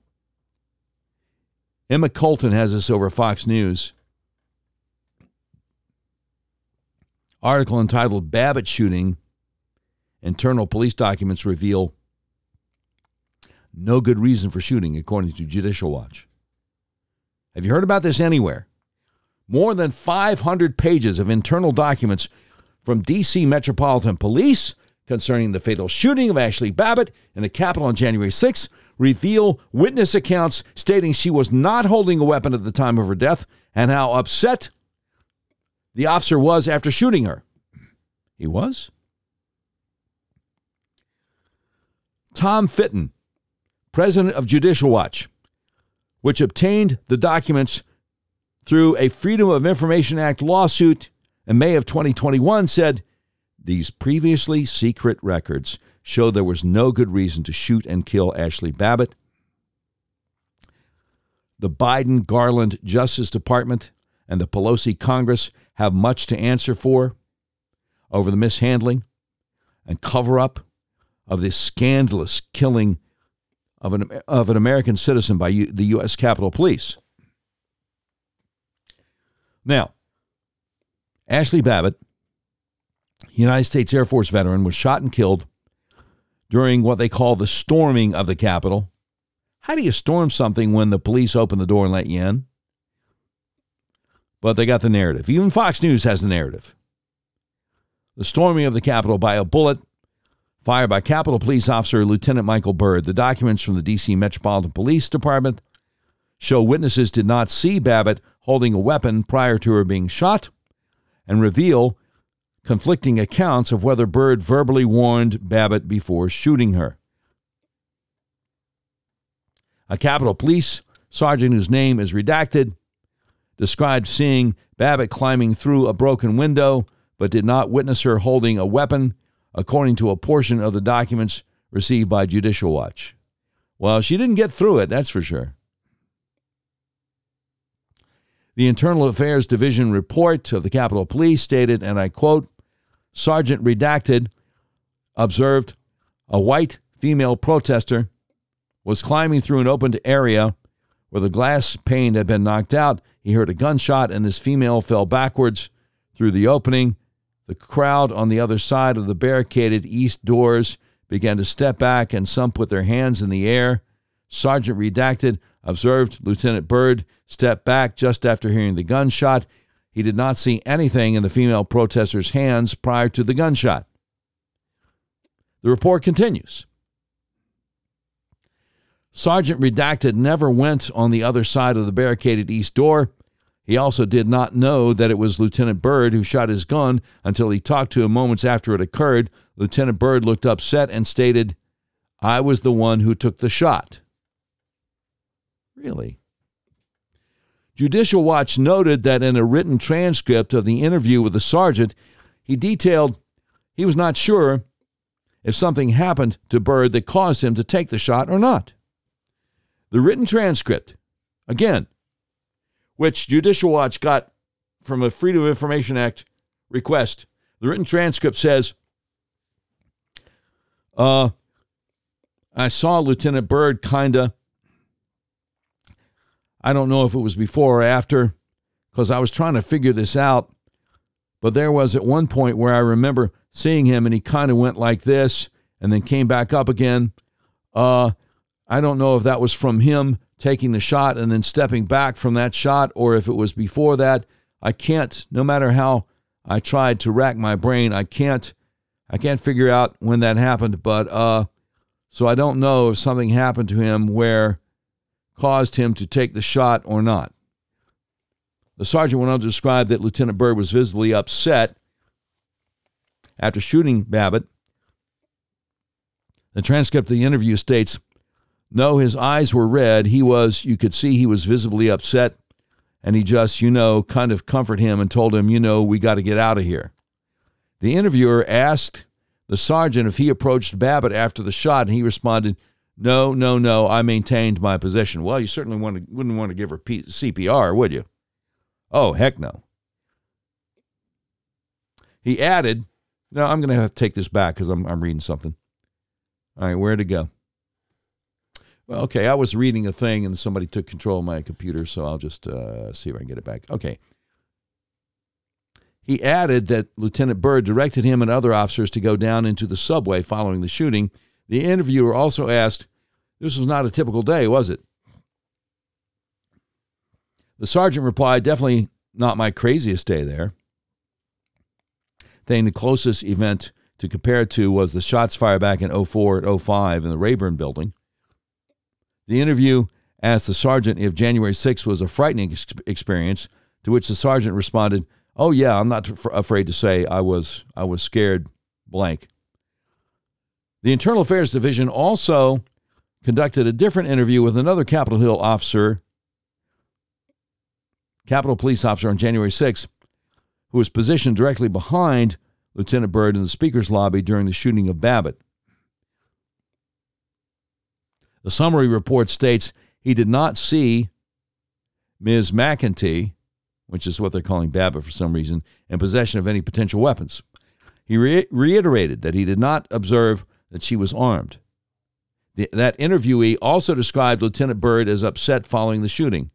Emma Colton has this over Fox News. Article entitled Babbitt Shooting Internal Police Documents Reveal No Good Reason for Shooting, according to Judicial Watch. Have you heard about this anywhere? More than 500 pages of internal documents from D.C. Metropolitan Police concerning the fatal shooting of Ashli Babbitt in the Capitol on January 6 reveal witness accounts stating she was not holding a weapon at the time of her death and how upset the officer was after shooting her. He was? Tom Fitton, president of Judicial Watch, which obtained the documents through a Freedom of Information Act lawsuit in May of 2021, said these previously secret records show there was no good reason to shoot and kill Ashli Babbitt. The Biden Garland Justice Department and the Pelosi Congress have much to answer for over the mishandling and cover up of this scandalous killing of an, of an American citizen by U, the U.S. Capitol Police. Now, Ashli Babbitt, United States Air Force veteran, was shot and killed during what they call the storming of the Capitol. How do you storm something when the police open the door and let you in? but they got the narrative. Even Fox News has the narrative. The storming of the Capitol by a bullet fired by Capitol Police Officer Lieutenant Michael Byrd. The documents from the D.C. Metropolitan Police Department show witnesses did not see Babbitt holding a weapon prior to her being shot and reveal conflicting accounts of whether Byrd verbally warned Babbitt before shooting her. A Capitol Police sergeant whose name is redacted described seeing Babbitt climbing through a broken window, but did not witness her holding a weapon, according to a portion of the documents received by Judicial Watch. Well, she didn't get through it, that's for sure. The Internal Affairs Division report of the Capitol Police stated, and I quote Sergeant Redacted observed a white female protester was climbing through an opened area where the glass pane had been knocked out he heard a gunshot, and this female fell backwards through the opening. The crowd on the other side of the barricaded east doors began to step back, and some put their hands in the air. Sergeant Redacted observed Lieutenant Byrd step back just after hearing the gunshot. He did not see anything in the female protester's hands prior to the gunshot. The report continues. Sergeant Redacted never went on the other side of the barricaded east door. He also did not know that it was Lieutenant Byrd who shot his gun until he talked to him moments after it occurred. Lieutenant Byrd looked upset and stated, I was the one who took the shot. Really? Judicial Watch noted that in a written transcript of the interview with the sergeant, he detailed he was not sure if something happened to Byrd that caused him to take the shot or not. The written transcript again, which Judicial Watch got from a Freedom of Information Act request. The written transcript says, uh, I saw Lieutenant Byrd kind of, I don't know if it was before or after, because I was trying to figure this out. But there was at one point where I remember seeing him and he kind of went like this and then came back up again. Uh, I don't know if that was from him taking the shot and then stepping back from that shot or if it was before that. I can't, no matter how I tried to rack my brain, I can't I can't figure out when that happened, but uh so I don't know if something happened to him where caused him to take the shot or not. The sergeant went on to describe that Lieutenant Byrd was visibly upset after shooting Babbitt. The transcript of the interview states no, his eyes were red. He was, you could see he was visibly upset. And he just, you know, kind of comforted him and told him, you know, we got to get out of here. The interviewer asked the sergeant if he approached Babbitt after the shot, and he responded, no, no, no, I maintained my position. Well, you certainly want to, wouldn't want to give her CPR, would you? Oh, heck no. He added, no, I'm going to have to take this back because I'm, I'm reading something. All right, where to go? Well, okay, I was reading a thing and somebody took control of my computer, so I'll just uh, see if I can get it back. Okay. He added that Lieutenant Byrd directed him and other officers to go down into the subway following the shooting. The interviewer also asked, This was not a typical day, was it? The sergeant replied, Definitely not my craziest day there. Saying the closest event to compare to was the shots fired back in 04 at 05 in the Rayburn building. The interview asked the sergeant if January 6th was a frightening ex- experience, to which the sergeant responded, "Oh yeah, I'm not f- afraid to say I was I was scared blank." The Internal Affairs Division also conducted a different interview with another Capitol Hill officer, Capitol Police officer on January 6th, who was positioned directly behind Lieutenant Byrd in the speaker's lobby during the shooting of Babbitt. The summary report states he did not see Ms. McEntee, which is what they're calling Babbitt for some reason, in possession of any potential weapons. He re- reiterated that he did not observe that she was armed. The, that interviewee also described Lieutenant Byrd as upset following the shooting.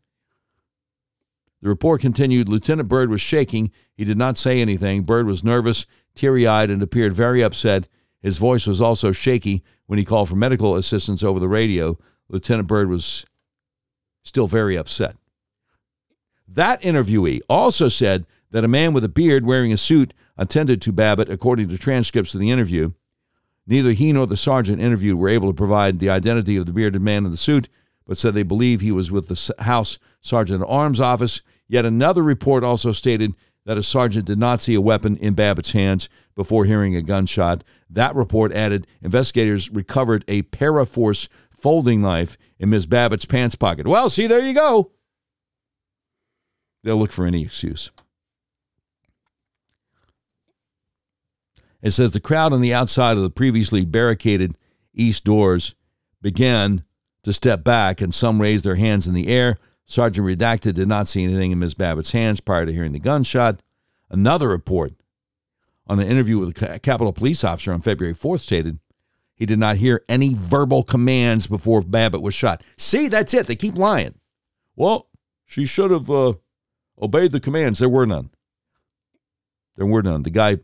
The report continued Lieutenant Byrd was shaking. He did not say anything. Byrd was nervous, teary eyed, and appeared very upset. His voice was also shaky when he called for medical assistance over the radio. Lieutenant Byrd was still very upset. That interviewee also said that a man with a beard wearing a suit attended to Babbitt, according to transcripts of the interview. Neither he nor the sergeant interviewed were able to provide the identity of the bearded man in the suit, but said they believe he was with the House Sergeant at Arms office. Yet another report also stated that a sergeant did not see a weapon in Babbitt's hands before hearing a gunshot. That report added investigators recovered a Paraforce folding knife in Ms. Babbitt's pants pocket. Well, see, there you go. They'll look for any excuse. It says the crowd on the outside of the previously barricaded east doors began to step back, and some raised their hands in the air. Sergeant Redacted did not see anything in Ms. Babbitt's hands prior to hearing the gunshot. Another report on an interview with a Capitol police officer on February 4th stated he did not hear any verbal commands before Babbitt was shot. See, that's it. They keep lying. Well, she should have uh, obeyed the commands. There were none. There were none. The guy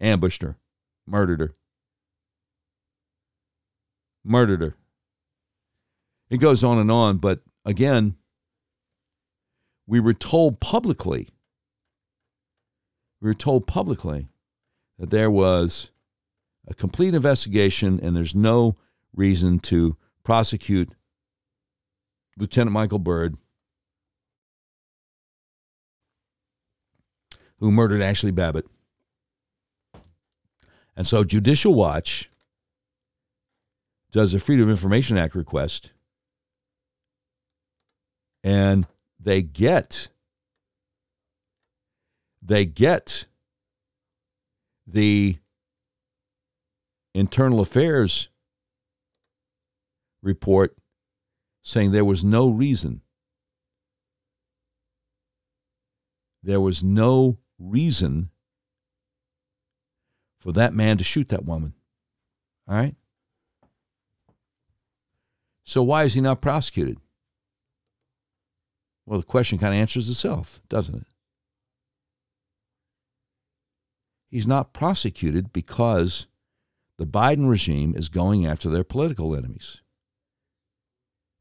ambushed her, murdered her. Murdered her. It goes on and on, but again, we were told publicly, we were told publicly that there was a complete investigation and there's no reason to prosecute Lieutenant Michael Byrd, who murdered Ashli Babbitt. And so Judicial Watch does a Freedom of Information Act request, and they get they get the internal affairs report saying there was no reason. There was no reason for that man to shoot that woman. All right? So why is he not prosecuted? Well, the question kind of answers itself, doesn't it? He's not prosecuted because the Biden regime is going after their political enemies.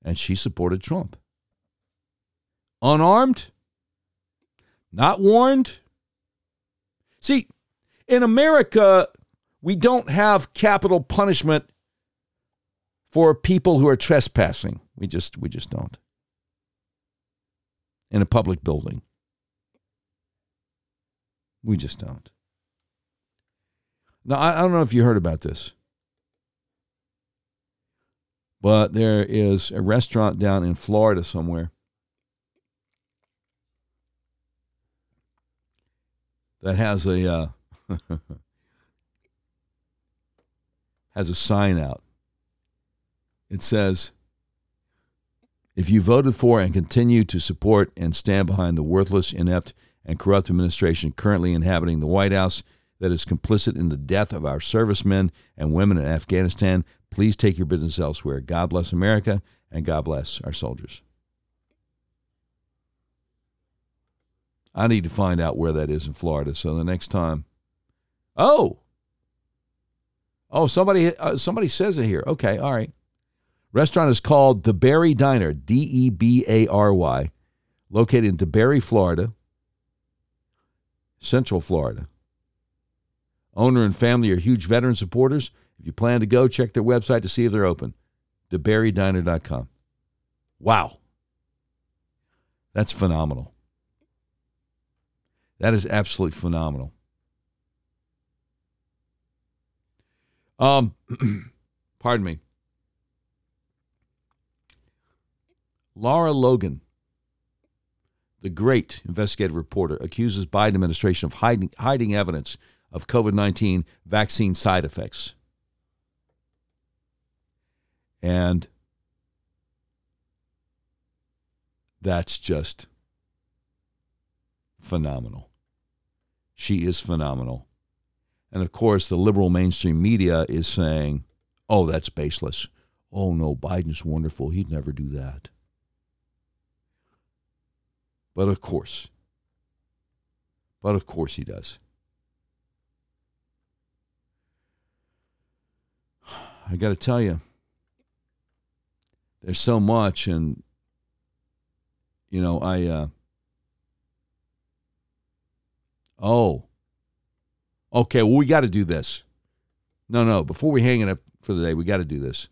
And she supported Trump. Unarmed? Not warned? See, in America, we don't have capital punishment for people who are trespassing. We just we just don't. In a public building. We just don't. Now, I, I don't know if you heard about this, but there is a restaurant down in Florida somewhere that has a uh, (laughs) has a sign out. It says, "If you voted for and continue to support and stand behind the worthless, inept, and corrupt administration currently inhabiting the White House." that is complicit in the death of our servicemen and women in Afghanistan, please take your business elsewhere. God bless America and God bless our soldiers. I need to find out where that is in Florida. So the next time, oh, oh, somebody, uh, somebody says it here. Okay, all right. Restaurant is called DeBary Diner, D E B A R Y, located in DeBary, Florida, Central Florida. Owner and family are huge veteran supporters. If you plan to go, check their website to see if they're open. DeBaryDiner.com. Wow. That's phenomenal. That is absolutely phenomenal. Um, (clears throat) pardon me. Lara Logan, the great investigative reporter, accuses Biden administration of hiding, hiding evidence of COVID 19 vaccine side effects. And that's just phenomenal. She is phenomenal. And of course, the liberal mainstream media is saying, oh, that's baseless. Oh, no, Biden's wonderful. He'd never do that. But of course, but of course he does. I got to tell you, there's so much, and you know, I. Uh, oh, okay. Well, we got to do this. No, no. Before we hang it up for the day, we got to do this.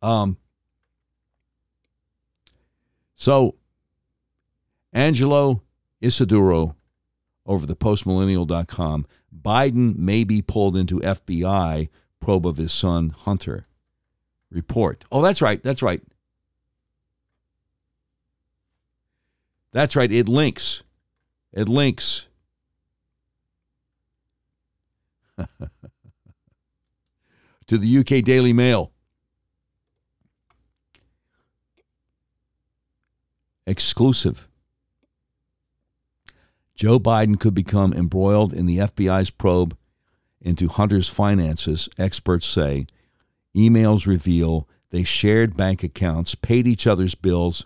Um. So, Angelo Isidorou over the postmillennial.com Biden may be pulled into FBI probe of his son Hunter. Report. Oh, that's right. That's right. That's right. It links. It links. (laughs) to the UK Daily Mail. Exclusive. Joe Biden could become embroiled in the FBI's probe into Hunter's finances, experts say. Emails reveal they shared bank accounts, paid each other's bills,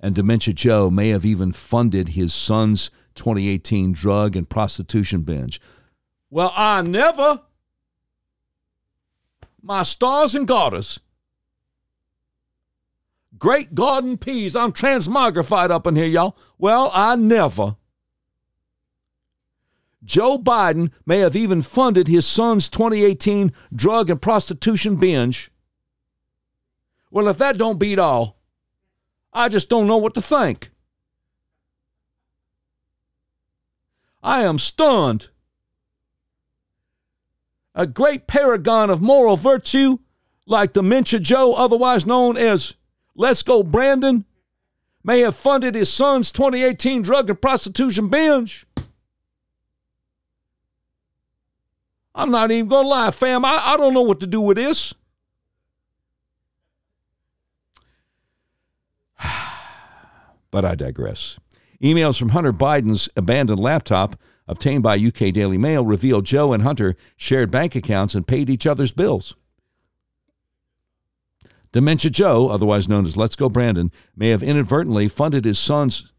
and Dementia Joe may have even funded his son's 2018 drug and prostitution binge. Well, I never. My stars and garters. Great garden peas. I'm transmogrified up in here, y'all. Well, I never. Joe Biden may have even funded his son's 2018 drug and prostitution binge. Well, if that don't beat all, I just don't know what to think. I am stunned. A great paragon of moral virtue, like Dementia Joe, otherwise known as Let's Go Brandon, may have funded his son's 2018 drug and prostitution binge. I'm not even going to lie, fam. I, I don't know what to do with this. (sighs) But I digress. Emails from Hunter Biden's abandoned laptop obtained by UK Daily Mail reveal Joe and Hunter shared bank accounts and paid each other's bills. Dementia Joe, otherwise known as Let's Go Brandon, may have inadvertently funded his son's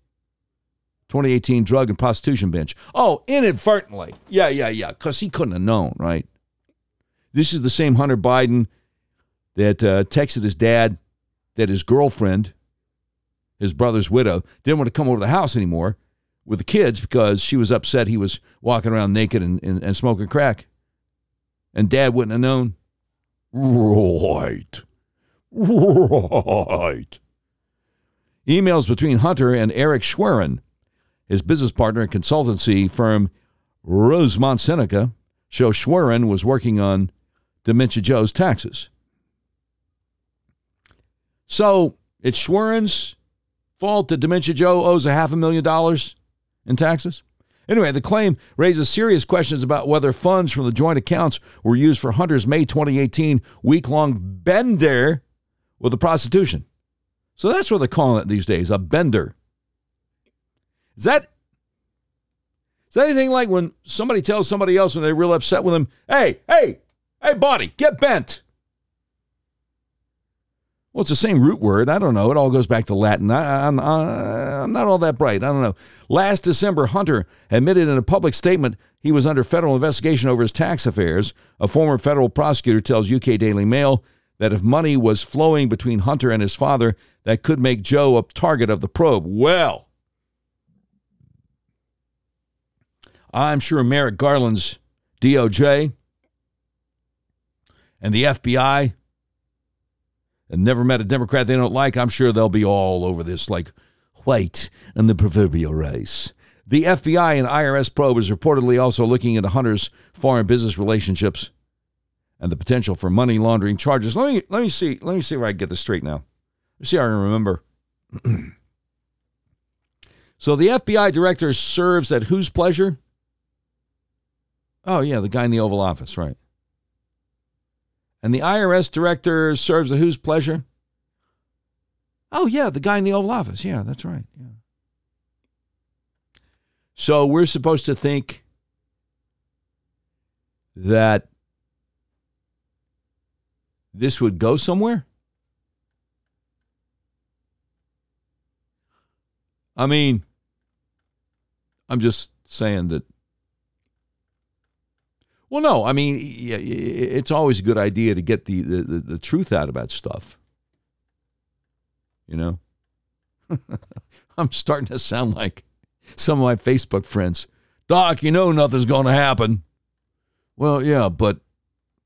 2018 drug and prostitution binge. Oh, inadvertently. Yeah, yeah, yeah, because he couldn't have known, right? This is the same Hunter Biden that uh, texted his dad that his girlfriend, his brother's widow, didn't want to come over to the house anymore with the kids because she was upset he was walking around naked and, and, and smoking crack. And dad wouldn't have known. Right. Right. Emails between Hunter and Eric Schwerin, his business partner and consultancy firm Rosemont Seneca, show Schwerin was working on Dementia Joe's taxes. So it's Schwerin's fault that Dementia Joe owes a half a million dollars in taxes? Anyway, the claim raises serious questions about whether funds from the joint accounts were used for Hunter's May 2018 week long bender with the prostitution. So that's what they're calling it these days a bender. Is that is that anything like when somebody tells somebody else when they're real upset with them, hey, hey, hey, buddy, get bent? Well, it's the same root word. I don't know. It all goes back to Latin. I, am not all that bright. I don't know. Last December, Hunter admitted in a public statement he was under federal investigation over his tax affairs. A former federal prosecutor tells UK Daily Mail that if money was flowing between Hunter and his father, that could make Joe a target of the probe. Well, I'm sure Merrick Garland's DOJ and the FBI and never met a Democrat they don't like, I'm sure they'll be all over this like white and the proverbial race. The FBI and IRS probe is reportedly also looking into Hunter's foreign business relationships and the potential for money laundering charges. Let me let me see let me see if I can get this straight now. Let's see if I can remember. (clears throat) so the FBI director serves at whose pleasure? Oh yeah, the guy in the Oval Office, right? And the IRS director serves at whose pleasure? Oh, yeah, the guy in the Oval Office. Yeah, that's right. Yeah. So we're supposed to think that this would go somewhere? I mean, I'm just saying that well, no, I mean, it's always a good idea to get the, the, the, the truth out about stuff. You know? (laughs) I'm starting to sound like some of my Facebook friends. Doc, you know nothing's going to happen. Well, yeah, but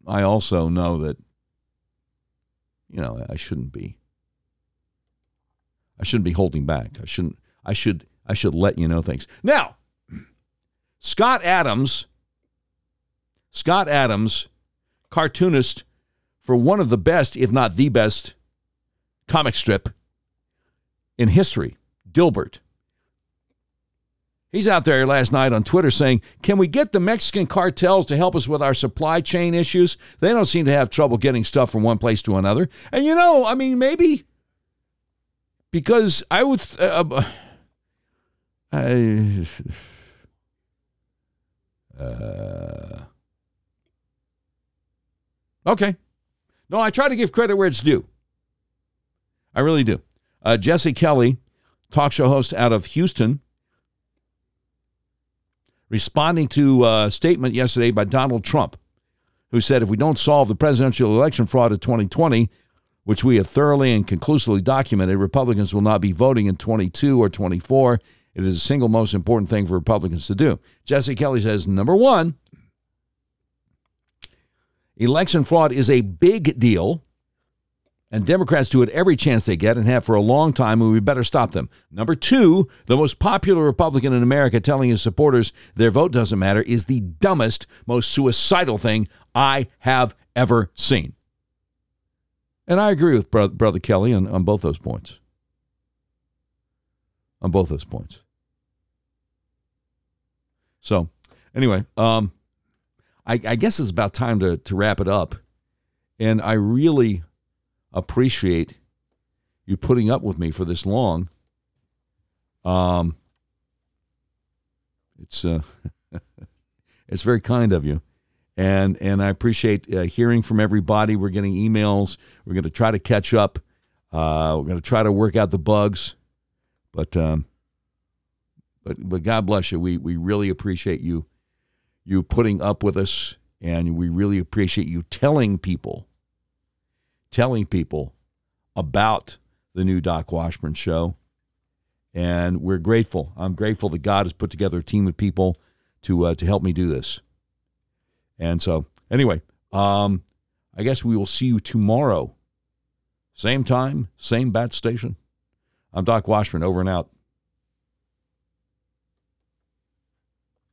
I also know that, you know, I shouldn't be. I shouldn't be holding back. I shouldn't. I should. I should let you know things. Now, (clears throat) Scott Adams Scott Adams, cartoonist for one of the best, if not the best, comic strip in history, Dilbert. He's out there last night on Twitter saying, Can we get the Mexican cartels to help us with our supply chain issues? They don't seem to have trouble getting stuff from one place to another. And you know, I mean, maybe because I would. Uh, (sighs) I, (sighs) uh, Okay. No, I try to give credit where it's due. I really do. Uh, Jesse Kelly, talk show host out of Houston, responding to a statement yesterday by Donald Trump, who said if we don't solve the presidential election fraud of 2020, which we have thoroughly and conclusively documented, Republicans will not be voting in 22 or 24. It is the single most important thing for Republicans to do. Jesse Kelly says, number one, Election fraud is a big deal, and Democrats do it every chance they get and have for a long time, and we better stop them. Number two, the most popular Republican in America telling his supporters their vote doesn't matter is the dumbest, most suicidal thing I have ever seen. And I agree with Brother, Kelly on, on both those points. On both those points. So, anyway, um, I, I guess it's about time to, to wrap it up. And I really appreciate you putting up with me for this long. Um, it's uh, (laughs) it's very kind of you, and and I appreciate uh, hearing from everybody. We're getting emails. We're going to try to catch up. Uh, we're going to try to work out the bugs, but um, but but God bless you. We we really appreciate you you putting up with us, and we really appreciate you telling people telling people about the new Doc Washburn show. And we're grateful. I'm grateful that God has put together a team of people to uh, to help me do this. And so, anyway, um, I guess we will see you tomorrow. Same time, same bat station. I'm Doc Washburn, over and out.